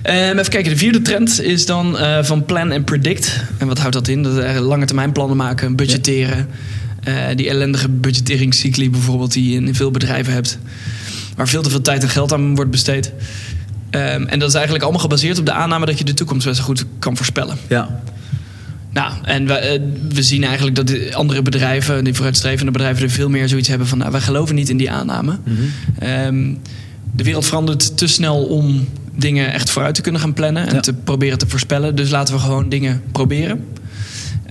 Ehm, even kijken, de vierde trend is dan eh, van plan en predict. En wat houdt dat in? Dat er lange termijn plannen maken, budgetteren. Eh, die ellendige budgetteringscycli bijvoorbeeld die je in veel bedrijven hebt. Waar veel te veel tijd en geld aan wordt besteed. Ehm, en dat is eigenlijk allemaal gebaseerd op de aanname dat je de toekomst best goed kan voorspellen. Ja, Nou, en we, eh, we zien eigenlijk dat de andere bedrijven, die vooruitstrevende bedrijven, er veel meer zoiets hebben van: nou, wij geloven niet in die aanname. Ehm, de wereld verandert te snel om dingen echt vooruit te kunnen gaan plannen en Ja. te proberen te voorspellen. Dus laten we gewoon dingen proberen.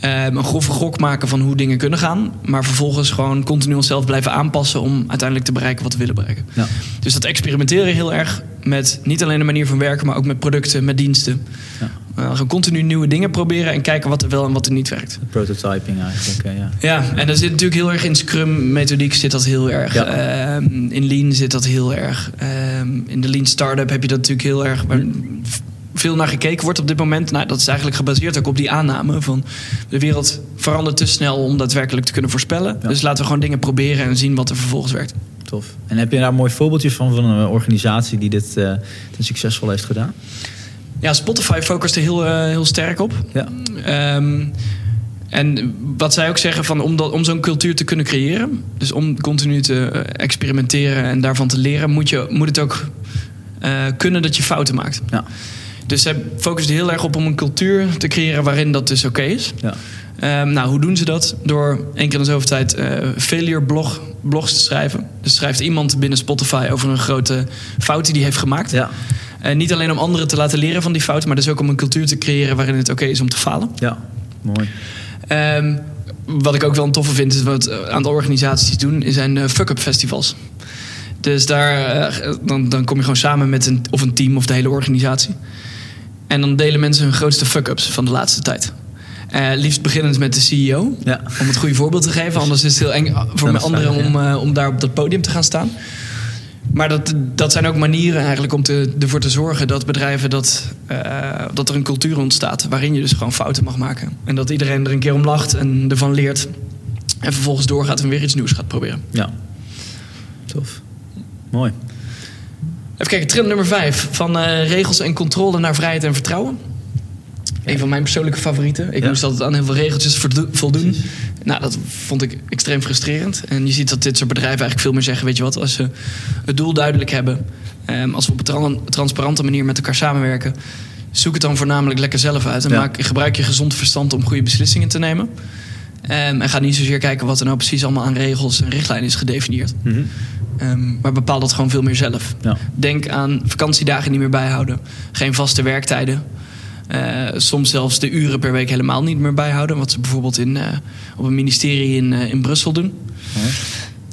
Ehm, een grove gok maken van hoe dingen kunnen gaan. Maar vervolgens gewoon continu onszelf blijven aanpassen om uiteindelijk te bereiken wat we willen bereiken. ja. Dus dat experimenteren heel erg met niet alleen de manier van werken, maar ook met producten, met diensten. Ja. Uh, gewoon continu nieuwe dingen proberen en kijken wat er wel en wat er niet werkt. prototyping eigenlijk, eh, ja. Ja, en dat zit natuurlijk heel erg in Scrum-methodiek zit dat heel erg. Ja. Ehm, in Lean zit dat heel erg. Ehm, in de Lean Startup heb je dat natuurlijk heel erg. Waar v- veel naar gekeken wordt op dit moment. Nou, dat is eigenlijk gebaseerd ook op die aanname van de wereld verandert te snel om daadwerkelijk te kunnen voorspellen. Ja. Dus laten we gewoon dingen proberen en zien wat er vervolgens werkt. Tof. En heb je daar een mooi voorbeeldje van, van een organisatie die dit ten succesvol heeft gedaan? Ja, Spotify focust er heel, eh, heel sterk op. Ja. Ehm, en wat zij ook zeggen, van om, dat, om zo'n cultuur te kunnen creëren, dus om continu te eh, experimenteren en daarvan te leren, moet, je, moet het ook kunnen dat je fouten maakt. Ja. Dus zij focussen heel erg op om een cultuur te creëren waarin dat dus oké is. Ja. Ehm, nou, hoe doen ze dat? Door één keer in de zoveel tijd eh, failure blog, blogs te schrijven. Dus schrijft iemand binnen Spotify over een grote fout die hij heeft gemaakt. Ja. Eh, niet alleen om anderen te laten leren van die fouten, maar dus ook om een cultuur te creëren waarin het oké is om te falen. Ja. Mooi. Ehm, wat ik ook wel een toffe vind, is wat een aantal organisaties doen, zijn eh, fuck-up festivals. Dus daar, eh, dan, dan kom je gewoon samen met een, of een team of de hele organisatie. En dan delen mensen hun grootste fuck-ups van de laatste tijd. Eh, liefst beginnend met de CEO. Ja. Om het goede voorbeeld te geven. Anders is het heel eng voor mijn anderen om, eh, om daar op dat podium te gaan staan. Maar dat, dat zijn ook manieren eigenlijk om te, ervoor te zorgen dat bedrijven dat, eh, dat er een cultuur ontstaat waarin je dus gewoon fouten mag maken. En dat iedereen er een keer om lacht en ervan leert. En vervolgens doorgaat en weer iets nieuws gaat proberen. Ja. Tof. Mooi. Even kijken, trend nummer 5. Van eh, regels en controle naar vrijheid en vertrouwen. Een van mijn persoonlijke favorieten. Ik Ja. moest altijd aan heel veel regeltjes voldoen. Nou, dat vond ik extreem frustrerend. En je ziet dat dit soort bedrijven eigenlijk veel meer zeggen... weet je wat, als ze het doel duidelijk hebben... ehm, als we op een tran- transparante manier met elkaar samenwerken... zoek het dan voornamelijk lekker zelf uit. En Ja. maak, gebruik je gezond verstand om goede beslissingen te nemen. Ehm, en ga niet zozeer kijken wat er nou precies allemaal aan regels en richtlijnen is gedefinieerd. Mhm. Ehm, maar bepaal dat gewoon veel meer zelf. Ja. Denk aan vakantiedagen niet meer bijhouden. Geen vaste werktijden. Eh, soms zelfs de uren per week helemaal niet meer bijhouden. Wat ze bijvoorbeeld in, eh, op een ministerie in, eh, in Brussel doen.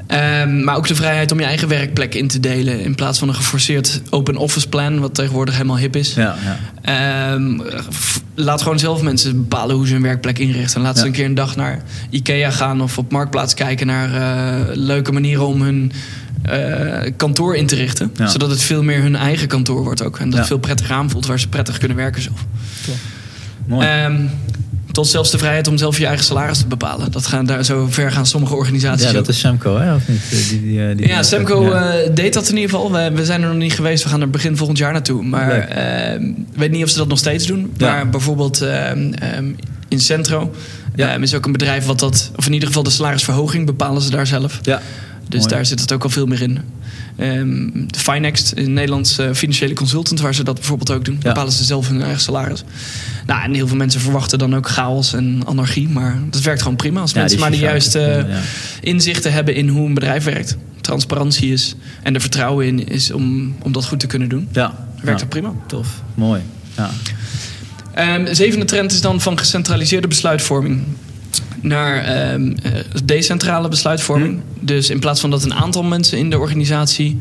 Ehm, maar ook de vrijheid om je eigen werkplek in te delen. In plaats van een geforceerd open office plan, wat tegenwoordig helemaal hip is. Ja, ja. Ehm, laat gewoon zelf mensen bepalen hoe ze hun werkplek inrichten. Laat ze een keer een dag naar Ikea gaan of op Marktplaats kijken naar leuke manieren om hun eh, kantoor in te richten. Ja. Zodat het veel meer hun eigen kantoor wordt ook. En dat Ja. het veel prettiger aanvoelt waar ze prettig kunnen werken zelf. Mooi. Ehm, tot zelfs de vrijheid om zelf je eigen salaris te bepalen. Dat gaan, daar, zo ver gaan sommige organisaties ja, dat ook. is Semco, hè? Of niet? Die, die, die- Ja, Semco Ja. eh, deed dat in ieder geval. We, we zijn er nog niet geweest. We gaan er begin volgend jaar naartoe. Maar Leuk. ehm, ik weet niet of ze dat nog steeds doen. Ja. Maar bijvoorbeeld ehm, ehm, in Centro Ja. is ook een bedrijf wat dat... of in ieder geval de salarisverhoging bepalen ze daar zelf. ja. Dus Mooi. daar zit het ook al veel meer in. Ehm de Finext, een Nederlands eh, financiële consultant... waar ze dat bijvoorbeeld ook doen. Ja. Bepalen ze zelf hun eigen salaris. Nou, en heel veel mensen verwachten dan ook chaos en anarchie. Maar dat werkt gewoon prima. Als Ja, mensen maar de juiste inzichten hebben in hoe een bedrijf werkt. Transparantie is en er vertrouwen in is om, om dat goed te kunnen doen. Ja. Werkt dat prima. Tof. Mooi. Ja. Ehm zevende trend is dan van gecentraliseerde besluitvorming naar eh, decentrale besluitvorming. Dus in plaats van dat een aantal mensen in de organisatie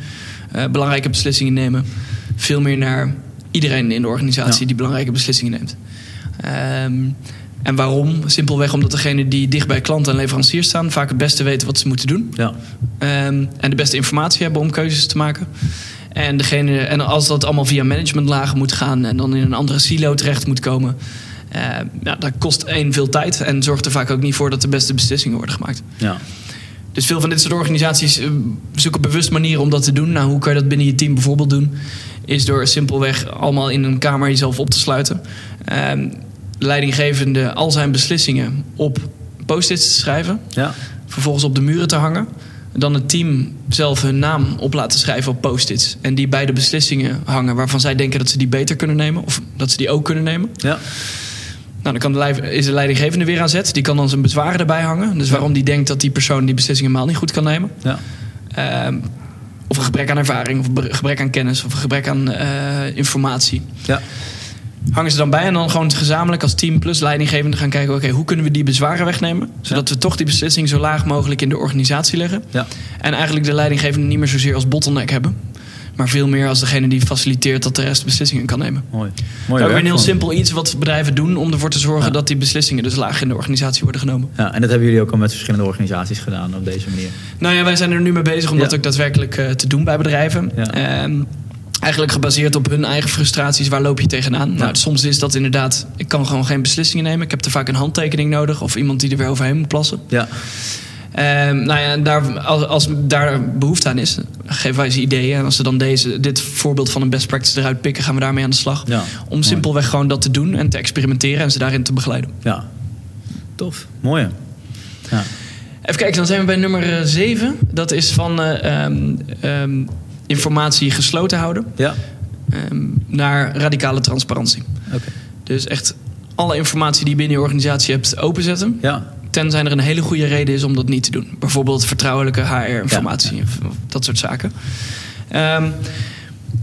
eh, belangrijke beslissingen nemen, veel meer naar iedereen in de organisatie Ja. die belangrijke beslissingen neemt. Ehm, en waarom? Simpelweg omdat degenen die dicht bij klanten en leveranciers staan vaak het beste weten wat ze moeten doen. Ja. Ehm, en de beste informatie hebben om keuzes te maken. En, degene, en als dat allemaal via managementlagen moet gaan en dan in een andere silo terecht moet komen, ja, dat kost één veel tijd en zorgt er vaak ook niet voor dat de beste beslissingen worden gemaakt. Ja. Dus veel van dit soort organisaties eh, zoeken bewust manieren om dat te doen. Nou, hoe kan je dat binnen je team bijvoorbeeld doen? Is door simpelweg allemaal in een kamer jezelf op te sluiten. De leidinggevende al zijn beslissingen op post-its te schrijven Ja. vervolgens op de muren te hangen. Dan het team zelf hun naam op laten schrijven op post-its. En die bij de beslissingen hangen waarvan zij denken dat ze die beter kunnen nemen. Of dat ze die ook kunnen nemen. Ja. Nou, dan kan de is de leidinggevende weer aan zet. Die kan dan zijn bezwaren erbij hangen. Dus waarom die denkt dat die persoon die beslissing helemaal niet goed kan nemen. Ja. Ehm, of een gebrek aan ervaring, of een gebrek aan kennis, of een gebrek aan eh, informatie. Ja. Hangen ze dan bij en dan gewoon gezamenlijk als team plus leidinggevende gaan kijken: oké, hoe kunnen we die bezwaren wegnemen? Zodat we toch die beslissing zo laag mogelijk in de organisatie leggen. Ja. En eigenlijk de leidinggevende niet meer zozeer als bottleneck hebben. Maar veel meer als degene die faciliteert dat de rest beslissingen kan nemen. Mooi. Dat Mooi is ook werk een heel simpel iets wat bedrijven doen om ervoor te zorgen Ja. dat die beslissingen dus laag in de organisatie worden genomen. Ja, en dat hebben jullie ook al met verschillende organisaties gedaan op deze manier. Nou ja, wij zijn er nu mee bezig om Ja. dat ook daadwerkelijk eh, te doen bij bedrijven. Ja. Ehm, eigenlijk gebaseerd op hun eigen frustraties. Waar loop je tegenaan? Nou, soms is dat inderdaad, ik kan gewoon geen beslissingen nemen. Ik heb er vaak een handtekening nodig of iemand die er weer overheen moet plassen. Ja. Ehm, nou ja, daar, als, als daar behoefte aan is, geven wij ze ideeën. En als ze dan deze, dit voorbeeld van een best practice eruit pikken, gaan we daarmee aan de slag. Ja. Om simpelweg gewoon dat te doen en te experimenteren en ze daarin te begeleiden. Ja. Tof. Mooi. Ja. Even kijken, dan zijn we bij nummer 7. Dat is van eh, ehm, ehm, informatie gesloten houden Ja. ehm, naar radicale transparantie. Oké. Dus echt alle informatie die je binnen je organisatie hebt openzetten. Ja. Tenzij er een hele goede reden is om dat niet te doen. Bijvoorbeeld vertrouwelijke HR-informatie of dat soort zaken. Ehm,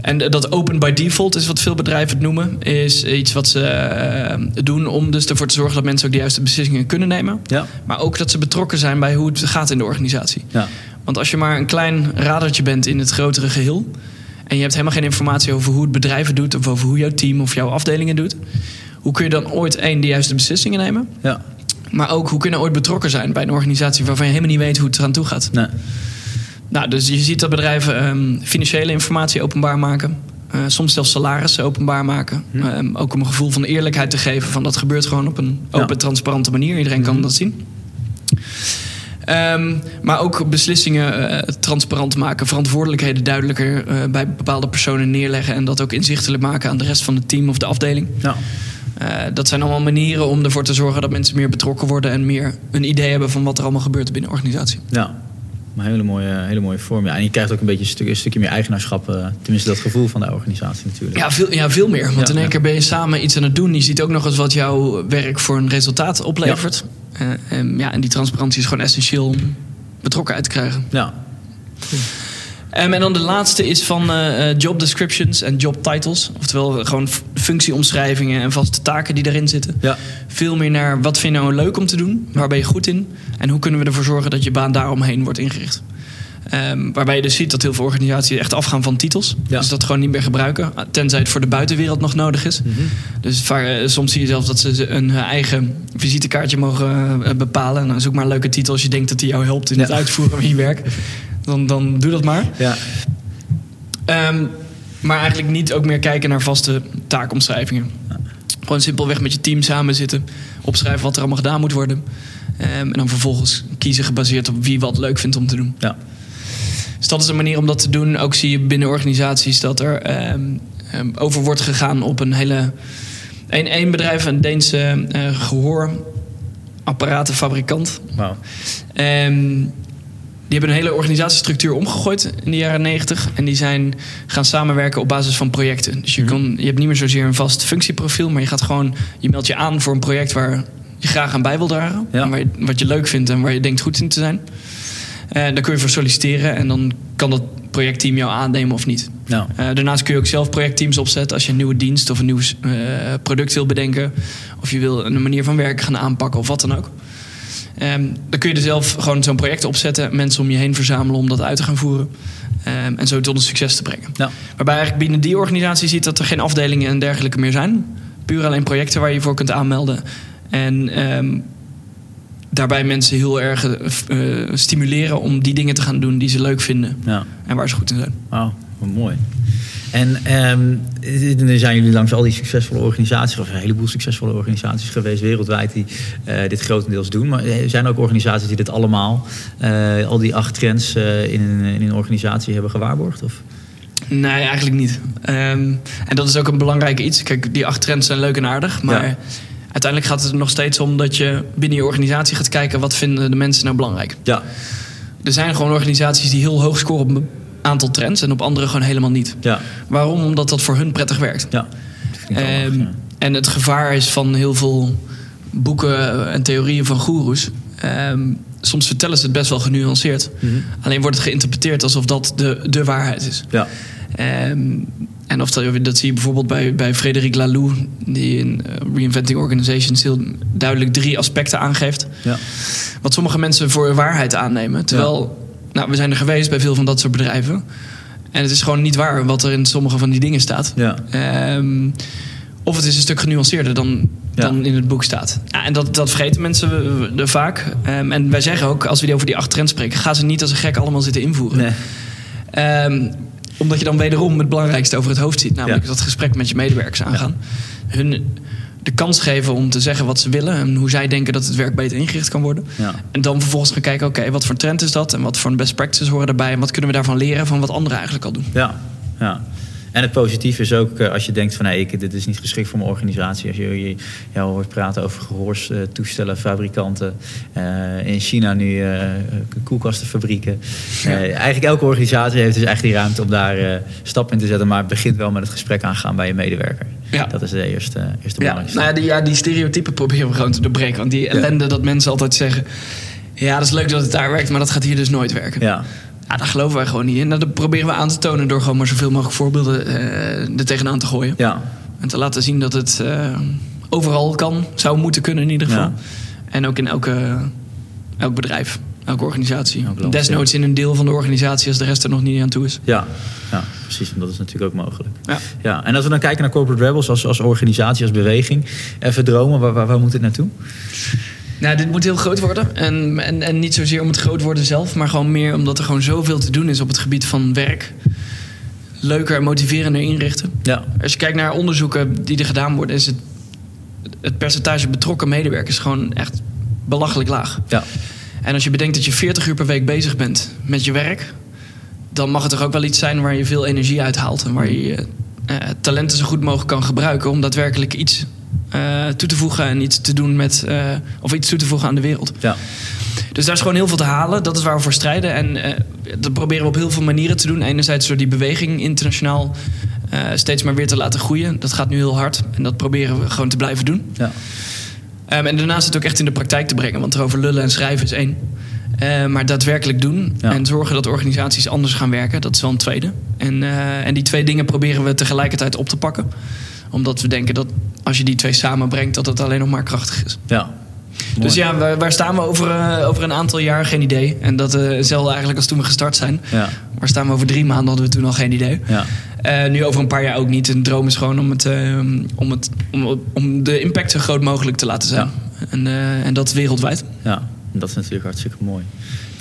en dat open by default is wat veel bedrijven het noemen. Is iets wat ze eh, doen om dus ervoor te zorgen dat mensen ook de juiste beslissingen kunnen nemen. Ja. Maar ook dat ze betrokken zijn bij hoe het gaat in de organisatie. Ja. Want als je maar een klein radertje bent in het grotere geheel. en je hebt helemaal geen informatie over hoe het bedrijf het doet. of over hoe jouw team of jouw afdelingen doet. hoe kun je dan ooit één de juiste beslissingen nemen? Ja. Maar ook hoe kun je ooit betrokken zijn bij een organisatie waarvan je helemaal niet weet hoe het eraan toe gaat. Nee. Nou, dus je ziet dat bedrijven ehm, financiële informatie openbaar maken. Eh, soms zelfs salarissen openbaar maken. Ehm, ook om een gevoel van eerlijkheid te geven. Van dat gebeurt gewoon op een open, Ja. transparante manier. Iedereen kan dat zien. Ehm, maar ook beslissingen eh, transparant maken. Verantwoordelijkheden duidelijker eh, bij bepaalde personen neerleggen. En dat ook inzichtelijk maken aan de rest van het team of de afdeling. Ja. Eh, dat zijn allemaal manieren om ervoor te zorgen dat mensen meer betrokken worden. En meer een idee hebben van wat er allemaal gebeurt binnen de organisatie. Ja. Een hele mooie, hele mooie vorm. Ja. En je krijgt ook een beetje een, stuk, een stukje meer eigenaarschap. eh, tenminste, dat gevoel van de organisatie natuurlijk. Ja, veel, ja, veel meer. Want Ja, in één ja. keer ben je samen iets aan het doen. Je ziet ook nog eens wat jouw werk voor een resultaat oplevert. Eh, en, ja, en die transparantie is gewoon essentieel om betrokkenheid te krijgen. Ja. Ehm, en dan de laatste is van eh, eh, job descriptions en job titles. Oftewel gewoon f- functieomschrijvingen en vaste taken die erin zitten. Ja. Veel meer naar wat vind je nou leuk om te doen? Waar ben je goed in? En hoe kunnen we ervoor zorgen dat je baan daaromheen wordt ingericht? Ehm, waarbij je dus ziet dat heel veel organisaties echt afgaan van titels. Ja. Dus dat gewoon niet meer gebruiken. Tenzij het voor de buitenwereld nog nodig is. Dus vaak, eh, soms zie je zelfs dat ze een eh, eigen visitekaartje mogen eh, bepalen. Nou, zoek maar een leuke titel als je denkt dat die jou helpt in het uitvoeren van je werk. Dan, dan doe dat maar. Ja. Ehm, maar eigenlijk niet ook meer kijken naar vaste taakomschrijvingen. Gewoon simpelweg met je team samen zitten. Opschrijven wat er allemaal gedaan moet worden. Ehm, en dan vervolgens kiezen gebaseerd op wie wat leuk vindt om te doen. Ja. Dus dat is een manier om dat te doen. Ook zie je binnen organisaties dat er ehm, over wordt gegaan op een hele. Een, één bedrijf, een Deense eh gehoorapparatenfabrikant. Wauw. Die hebben een hele organisatiestructuur omgegooid in de jaren 90. En die zijn gaan samenwerken op basis van projecten. Dus je, kan, je hebt niet meer zozeer een vast functieprofiel, maar je gaat gewoon, je meldt je aan voor een project waar je graag aan bij wil dragen. Ja. En waar je, wat je leuk vindt en waar je denkt goed in te zijn. En daar kun je voor solliciteren en dan kan dat projectteam jou aannemen of niet. Eh, daarnaast kun je ook zelf projectteams opzetten als je een nieuwe dienst of een nieuw eh, product wil bedenken. Of je wil een manier van werken gaan aanpakken of wat dan ook. Ehm, dan kun je er zelf gewoon zo'n project opzetten, mensen om je heen verzamelen om dat uit te gaan voeren. Ehm, en zo tot een succes te brengen. Ja. Waarbij eigenlijk binnen die organisatie ziet dat er geen afdelingen en dergelijke meer zijn. Puur alleen projecten waar je voor kunt aanmelden. En ehm, daarbij mensen heel erg eh, stimuleren om die dingen te gaan doen die ze leuk vinden Ja. en waar ze goed in zijn. Wauw, wat mooi. En ehm, zijn jullie langs al die succesvolle organisaties, of een heleboel succesvolle organisaties geweest wereldwijd die eh, dit grotendeels doen. Maar er zijn ook organisaties die dit allemaal, eh, al die acht trends eh, in, een, in een organisatie hebben gewaarborgd? Of? Nee, eigenlijk niet. Ehm, en dat is ook een belangrijk iets. Kijk, die acht trends zijn leuk en aardig, maar Ja. uiteindelijk gaat het er nog steeds om dat je binnen je organisatie gaat kijken wat vinden de mensen nou belangrijk. Ja. Er zijn gewoon organisaties die heel hoog scoren op een aantal trends en op andere gewoon helemaal niet. Ja. Waarom? Omdat dat voor hun prettig werkt. Ja. Ehm, ja. En het gevaar is van heel veel boeken en theorieën van goeroes. Ehm, soms vertellen ze het best wel genuanceerd. Mhm. Alleen wordt het geïnterpreteerd alsof dat de, de waarheid is. Ja. Ehm, en of dat, dat zie je bijvoorbeeld bij, bij Frédéric Laloux, die in eh, Reinventing Organizations heel duidelijk drie aspecten aangeeft. Ja. Wat sommige mensen voor waarheid aannemen. Terwijl, nou, we zijn er geweest bij veel van dat soort bedrijven. En het is gewoon niet waar wat er in sommige van die dingen staat. Ja. Ehm, of het is een stuk genuanceerder dan, Ja. dan in het boek staat. Ja, en dat, dat vergeten mensen er vaak. Ehm, en wij zeggen ook, als we die over die acht trends spreken... ga ze niet als een gek allemaal zitten invoeren. Nee. Ehm, omdat je dan wederom het belangrijkste over het hoofd ziet. Namelijk Ja. dat gesprek met je medewerkers aangaan. Hun de kans geven om te zeggen wat ze willen... en hoe zij denken dat het werk beter ingericht kan worden. Ja. En dan vervolgens gaan kijken, oké, wat voor trend is dat... en wat voor best practices horen daarbij... en wat kunnen we daarvan leren van wat anderen eigenlijk al doen. Ja, ja. En het positieve is ook eh, als je denkt van hey, ik, dit is niet geschikt voor mijn organisatie. Als je, je jou hoort praten over gehoorstoestellen, fabrikanten. eh, in China nu eh, koelkastenfabrieken. Eigenlijk elke organisatie heeft dus echt die ruimte om daar eh stap in te zetten. Maar het begint wel met het gesprek aangaan bij je medewerker. Ja. Dat is de eerste, eerste Ja, belangrijkste. nou ja, die, ja, die stereotypen proberen we gewoon te doorbreken. Want die ellende dat mensen altijd zeggen... ja, dat is leuk dat het daar werkt, maar dat gaat hier dus nooit werken. ja. Ja, daar geloven wij gewoon niet in. Nou, dat proberen we aan te tonen door gewoon maar zoveel mogelijk voorbeelden eh er tegenaan te gooien. Ja. En te laten zien dat het eh, overal kan, zou moeten kunnen in ieder geval. Ja. En ook in elke, elk bedrijf, elke organisatie. Elk land, Desnoods in een deel van de organisatie als de rest er nog niet aan toe is. Ja, ja, precies. En dat is natuurlijk ook mogelijk. Ja. Ja, en als we dan kijken naar Corporate Rebels als, als organisatie, als beweging. Even dromen, waar, waar, waar moet het naartoe? Nou, dit moet heel groot worden. En, en, en niet zozeer om het groot worden zelf, maar gewoon meer omdat er gewoon zoveel te doen is op het gebied van werk. Leuker en motiverender inrichten. Ja. Als je kijkt naar onderzoeken die er gedaan worden, is het, het percentage betrokken medewerkers gewoon echt belachelijk laag. Ja. En als je bedenkt dat je 40 uur per week bezig bent met je werk, dan mag het toch ook wel iets zijn waar je veel energie uithaalt en waar je je eh, talenten zo goed mogelijk kan gebruiken om daadwerkelijk iets eh, toe te voegen en iets te doen met, eh, of iets toe te voegen aan de wereld. Ja. Dus daar is gewoon heel veel te halen. Dat is waar we voor strijden. En dat proberen we op heel veel manieren te doen. Enerzijds door die beweging internationaal steeds maar weer te laten groeien. Dat gaat nu heel hard. En dat proberen we gewoon te blijven doen. Ja. Ehm, en daarnaast het ook echt in de praktijk te brengen. Want erover lullen en schrijven is één. Eh, maar daadwerkelijk doen Ja. en zorgen dat organisaties anders gaan werken, dat is wel een tweede. En, eh, en die twee dingen proberen we tegelijkertijd op te pakken. Omdat we denken dat als je die twee samenbrengt, dat het alleen nog maar krachtig is. Ja. Mooi. Dus ja, waar, waar staan we over, eh, over een aantal jaar? Geen idee. En dat eh hetzelfde eigenlijk als toen we gestart zijn. Ja. Waar staan we over drie maanden? Hadden we toen al geen idee. Ja. Eh, nu over een paar jaar ook niet. Een droom is gewoon om, het, eh, om, het, om, om de impact zo groot mogelijk te laten zijn. En, eh, en dat wereldwijd. Ja, dat is natuurlijk hartstikke mooi.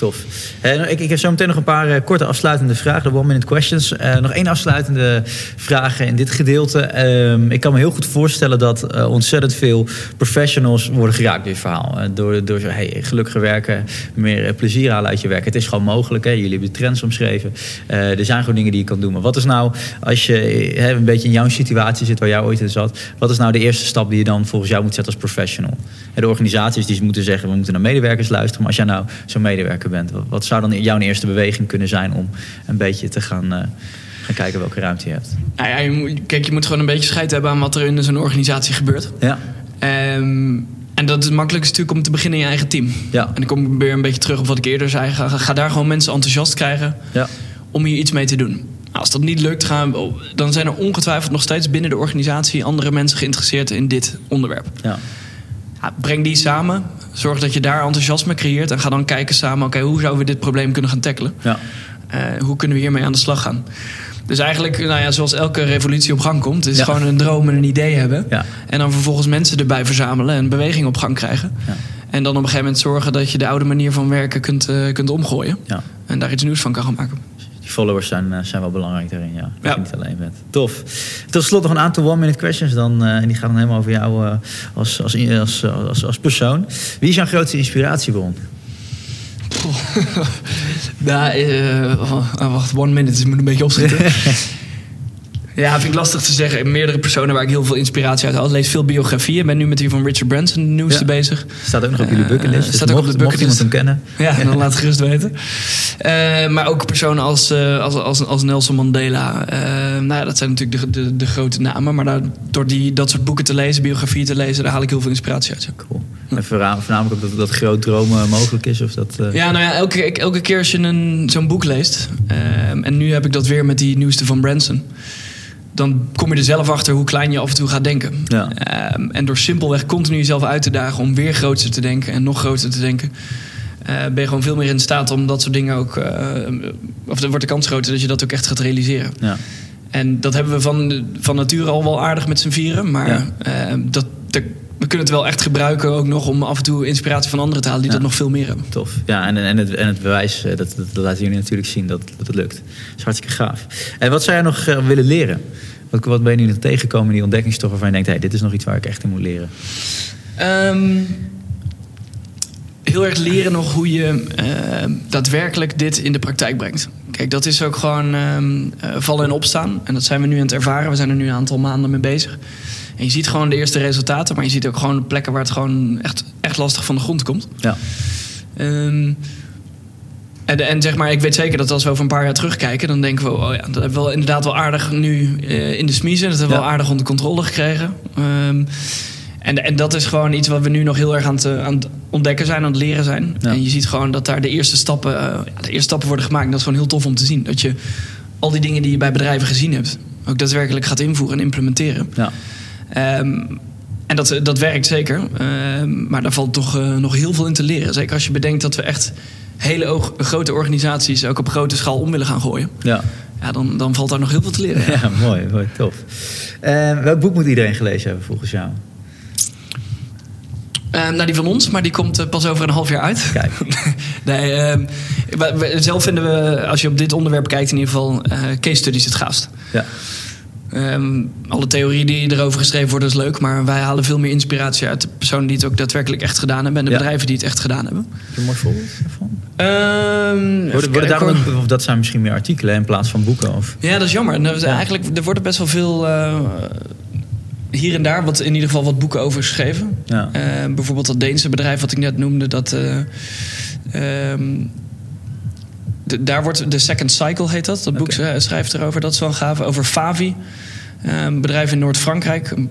Eh, nou, ik, ik heb zo meteen nog een paar eh, korte afsluitende vragen, de one-minute questions. Eh, nog één afsluitende vraag in dit gedeelte. Ehm, ik kan me heel goed voorstellen dat ontzettend veel professionals worden geraakt door dit verhaal. Door door hey, gelukkiger werken, meer plezier halen uit je werk. Het is gewoon mogelijk. Hè? Jullie hebben de trends omschreven. Er zijn gewoon dingen die je kan doen. Maar wat is nou, als je een beetje in jouw situatie zit waar jij ooit in zat, wat is nou de eerste stap die je dan volgens jou moet zetten als professional? De organisaties die moeten zeggen, we moeten naar medewerkers luisteren. Maar als jij nou zo'n medewerker bent, wat, zou dan jouw eerste beweging kunnen zijn om een beetje te gaan, eh, gaan kijken welke ruimte je hebt? Nou ja, je moet, kijk, je moet gewoon een beetje scheid hebben aan wat er in zo'n organisatie gebeurt. Ja, Ehm, en dat is het makkelijkste natuurlijk om te beginnen in je eigen team. Ja. En dan kom ik weer een beetje terug op wat ik eerder zei. Ga, ga daar gewoon mensen enthousiast krijgen ja, om hier iets mee te doen. Als dat niet lukt, gaan dan zijn er ongetwijfeld nog steeds binnen de organisatie andere mensen geïnteresseerd in dit onderwerp. Ja, breng die samen. Zorg dat je daar enthousiasme creëert. En ga dan kijken samen, oké, hoe zouden we dit probleem kunnen gaan tackelen? ja, Eh, hoe kunnen we hiermee aan de slag gaan? Dus eigenlijk, nou ja, zoals elke revolutie op gang komt, is Ja. gewoon een droom en een idee hebben. Ja. En dan vervolgens mensen erbij verzamelen en beweging op gang krijgen. Ja. En dan op een gegeven moment zorgen dat je de oude manier van werken kunt, eh, kunt omgooien. ja. En daar iets nieuws van kan gaan maken. Die followers zijn, eh, zijn wel belangrijk daarin, ja. Dat Ja. je niet alleen bent. Tof. Tot slot nog een aantal one-minute questions. Dan, eh, en die gaan dan helemaal over jou eh, als, als, als, als, als persoon. Wie is jouw grootste inspiratiebron? Nou, eh, oh, wacht, one minute, dus ik moet een beetje opschieten. ja, vind ik lastig te zeggen. Meerdere personen waar ik heel veel inspiratie uit haal. Ik lees veel biografieën. Ik ben nu met die van Richard Branson, de nieuwste, Ja. bezig. Staat ook nog op jullie Eh, bucketlist. Dus staat ook op de iemand hem kennen. Ja, dan laat het gerust weten. Eh, maar ook personen als, eh, als, als, als Nelson Mandela. Nou ja, dat zijn natuurlijk de, de, de grote namen. Maar daar, door die, dat soort boeken te lezen, biografieën te lezen... daar haal ik heel veel inspiratie uit. Cool. En voorna- voornamelijk ook dat, dat groot dromen mogelijk is. Of dat, Ja, nou ja, elke, elke keer als je een, zo'n boek leest... ehm, en nu heb ik dat weer met die nieuwste van Branson... dan kom je er zelf achter hoe klein je af en toe gaat denken. Ja. Ehm, en door simpelweg continu jezelf uit te dagen... om weer groter te denken en nog groter te denken... eh, ben je gewoon veel meer in staat om dat soort dingen ook... eh, of dan wordt de kans groter dat je dat ook echt gaat realiseren. ja. En dat hebben we van, van nature al wel aardig met z'n vieren. Maar Ja. eh, dat, dat- we kunnen het wel echt gebruiken ook nog... om af en toe inspiratie van anderen te halen die Ja. dat nog veel meer hebben. Tof. Ja, en, en, het, en het bewijs, eh, dat, dat, dat laten jullie natuurlijk zien dat, dat het lukt. Dat is hartstikke gaaf. En wat zou jij nog eh, willen leren? Wat, wat ben je nu nog tegengekomen in die ontdekkingstof waarvan je denkt... Hey, dit is nog iets waar ik echt in moet leren? Ehm, heel erg leren nog hoe je eh, daadwerkelijk dit in de praktijk brengt. Kijk, dat is ook gewoon ehm, eh, vallen en opstaan. En dat zijn we nu aan het ervaren. We zijn er nu een aantal maanden mee bezig. En je ziet gewoon de eerste resultaten, maar je ziet ook gewoon plekken waar het gewoon echt, echt lastig van de grond komt. Ja, Ehm, en, en zeg maar, ik weet zeker dat als we over een paar jaar terugkijken, dan denken we, oh ja, dat hebben we wel inderdaad wel aardig nu eh, in de smiezen. Dat hebben we Ja. wel aardig onder controle gekregen. Ehm, en, en dat is gewoon iets wat we nu nog heel erg aan het, aan het ontdekken zijn, aan het leren zijn. Ja. En je ziet gewoon dat daar de eerste stappen, ja, de eerste stappen worden gemaakt. En dat is gewoon heel tof om te zien. Dat je al die dingen die je bij bedrijven gezien hebt, ook daadwerkelijk gaat invoeren en implementeren. ja. Ehm, en dat, dat werkt zeker. Ehm, maar daar valt toch eh, nog heel veel in te leren. Zeker als je bedenkt dat we echt hele oog- grote organisaties ook op grote schaal om willen gaan gooien. ja. Ja, dan, dan valt daar nog heel veel te leren. ja. Ja, mooi, mooi, tof. Eh, welk boek moet iedereen gelezen hebben volgens jou? Ehm, nou, die van ons, maar die komt eh, pas over een half jaar uit. Kijk. nee, ehm, we- we- zelf vinden we, als je op dit onderwerp kijkt, in ieder geval eh, case studies het gaafst. Ja, Ehm, alle theorieën die erover geschreven worden is leuk, maar wij halen veel meer inspiratie uit de personen die het ook daadwerkelijk echt gedaan hebben en de Ja. bedrijven die het echt gedaan hebben. heb je een mooi voorbeeld daarvan? Ehm, Worden, daarom ook- of dat zijn misschien meer artikelen in plaats van boeken? Of? Ja, dat is jammer. Er, Ja. Eigenlijk, er worden best wel veel eh, hier en daar wat, in ieder geval wat boeken over geschreven. Ja. Eh, bijvoorbeeld dat Deense bedrijf wat ik net noemde, dat. eh, ehm, de- daar wordt de Second Cycle heet dat. Dat boek eh, schrijft erover. Dat is wel gaaf. Over Favi. Eh, Een bedrijf in Noord-Frankrijk, een,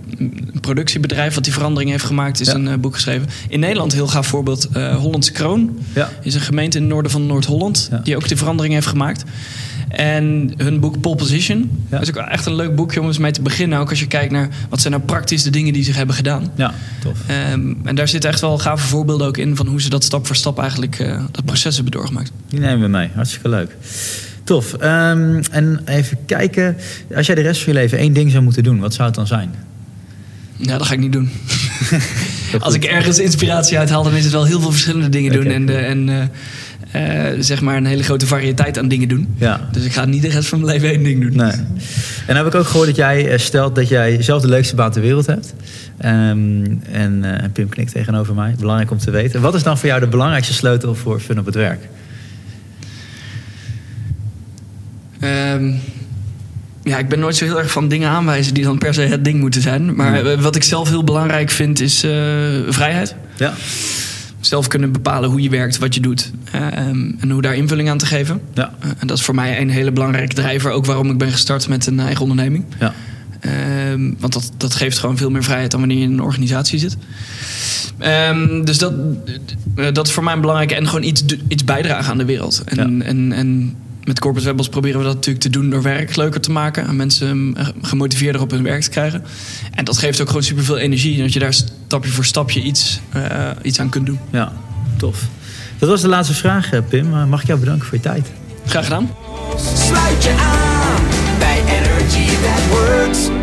productiebedrijf wat die verandering heeft gemaakt, is Ja. een eh, boek geschreven. In Nederland, heel gaaf voorbeeld, Hollandse Kroon. Ja. Is een gemeente in het noorden van Noord-Holland, Ja. die ook die verandering heeft gemaakt. En hun boek Pole Position Ja. is ook echt een leuk boekje om eens mee te beginnen. Ook als je kijkt naar wat zijn nou praktisch de dingen die ze hebben gedaan. Ja, tof. Ehm, en daar zitten echt wel gave voorbeelden ook in van hoe ze dat stap voor stap eigenlijk eh, dat proces hebben doorgemaakt. Die nemen we mee. Hartstikke leuk. Tof. Ehm, en even kijken. Als jij de rest van je leven één ding zou moeten doen, wat zou het dan zijn? Ja, dat ga ik niet doen. Als ik ergens inspiratie uithaal, dan is het wel heel veel verschillende dingen doen. En, de, en eh, eh, zeg maar een hele grote variëteit aan dingen doen. Ja. Dus ik ga niet de rest van mijn leven één ding doen. Nee. En dan heb ik ook gehoord dat jij eh, stelt dat jij zelf de leukste baan ter wereld hebt. Ehm, en eh, Pim knikt tegenover mij. Belangrijk om te weten. Wat is dan voor jou de belangrijkste sleutel voor fun op het werk? Ehm, ja, ik ben nooit zo heel erg van dingen aanwijzen die dan per se het ding moeten zijn. Maar eh, wat ik zelf heel belangrijk vind is vrijheid. Ja. Zelf kunnen bepalen hoe je werkt, wat je doet. ehm, en hoe daar invulling aan te geven. Ja. Eh, en dat is voor mij een hele belangrijke drijver. Ook waarom ik ben gestart met een eigen onderneming. Ja. Ehm, want dat, dat geeft gewoon veel meer vrijheid dan wanneer je in een organisatie zit. Ehm, dus dat, eh, dat is voor mij belangrijk. En gewoon iets, iets bijdragen aan de wereld. En, Ja. en, en met Corporate webbels proberen we dat natuurlijk te doen door werk leuker te maken. En mensen eh, gemotiveerder op hun werk te krijgen. En dat geeft ook gewoon superveel energie. Dat je daar stapje voor stapje iets, eh, iets aan kunt doen. Ja, tof. Dat was de laatste vraag, eh, Pim. Mag ik jou bedanken voor je tijd? Graag gedaan. Sluit je aan bij Energy That Works.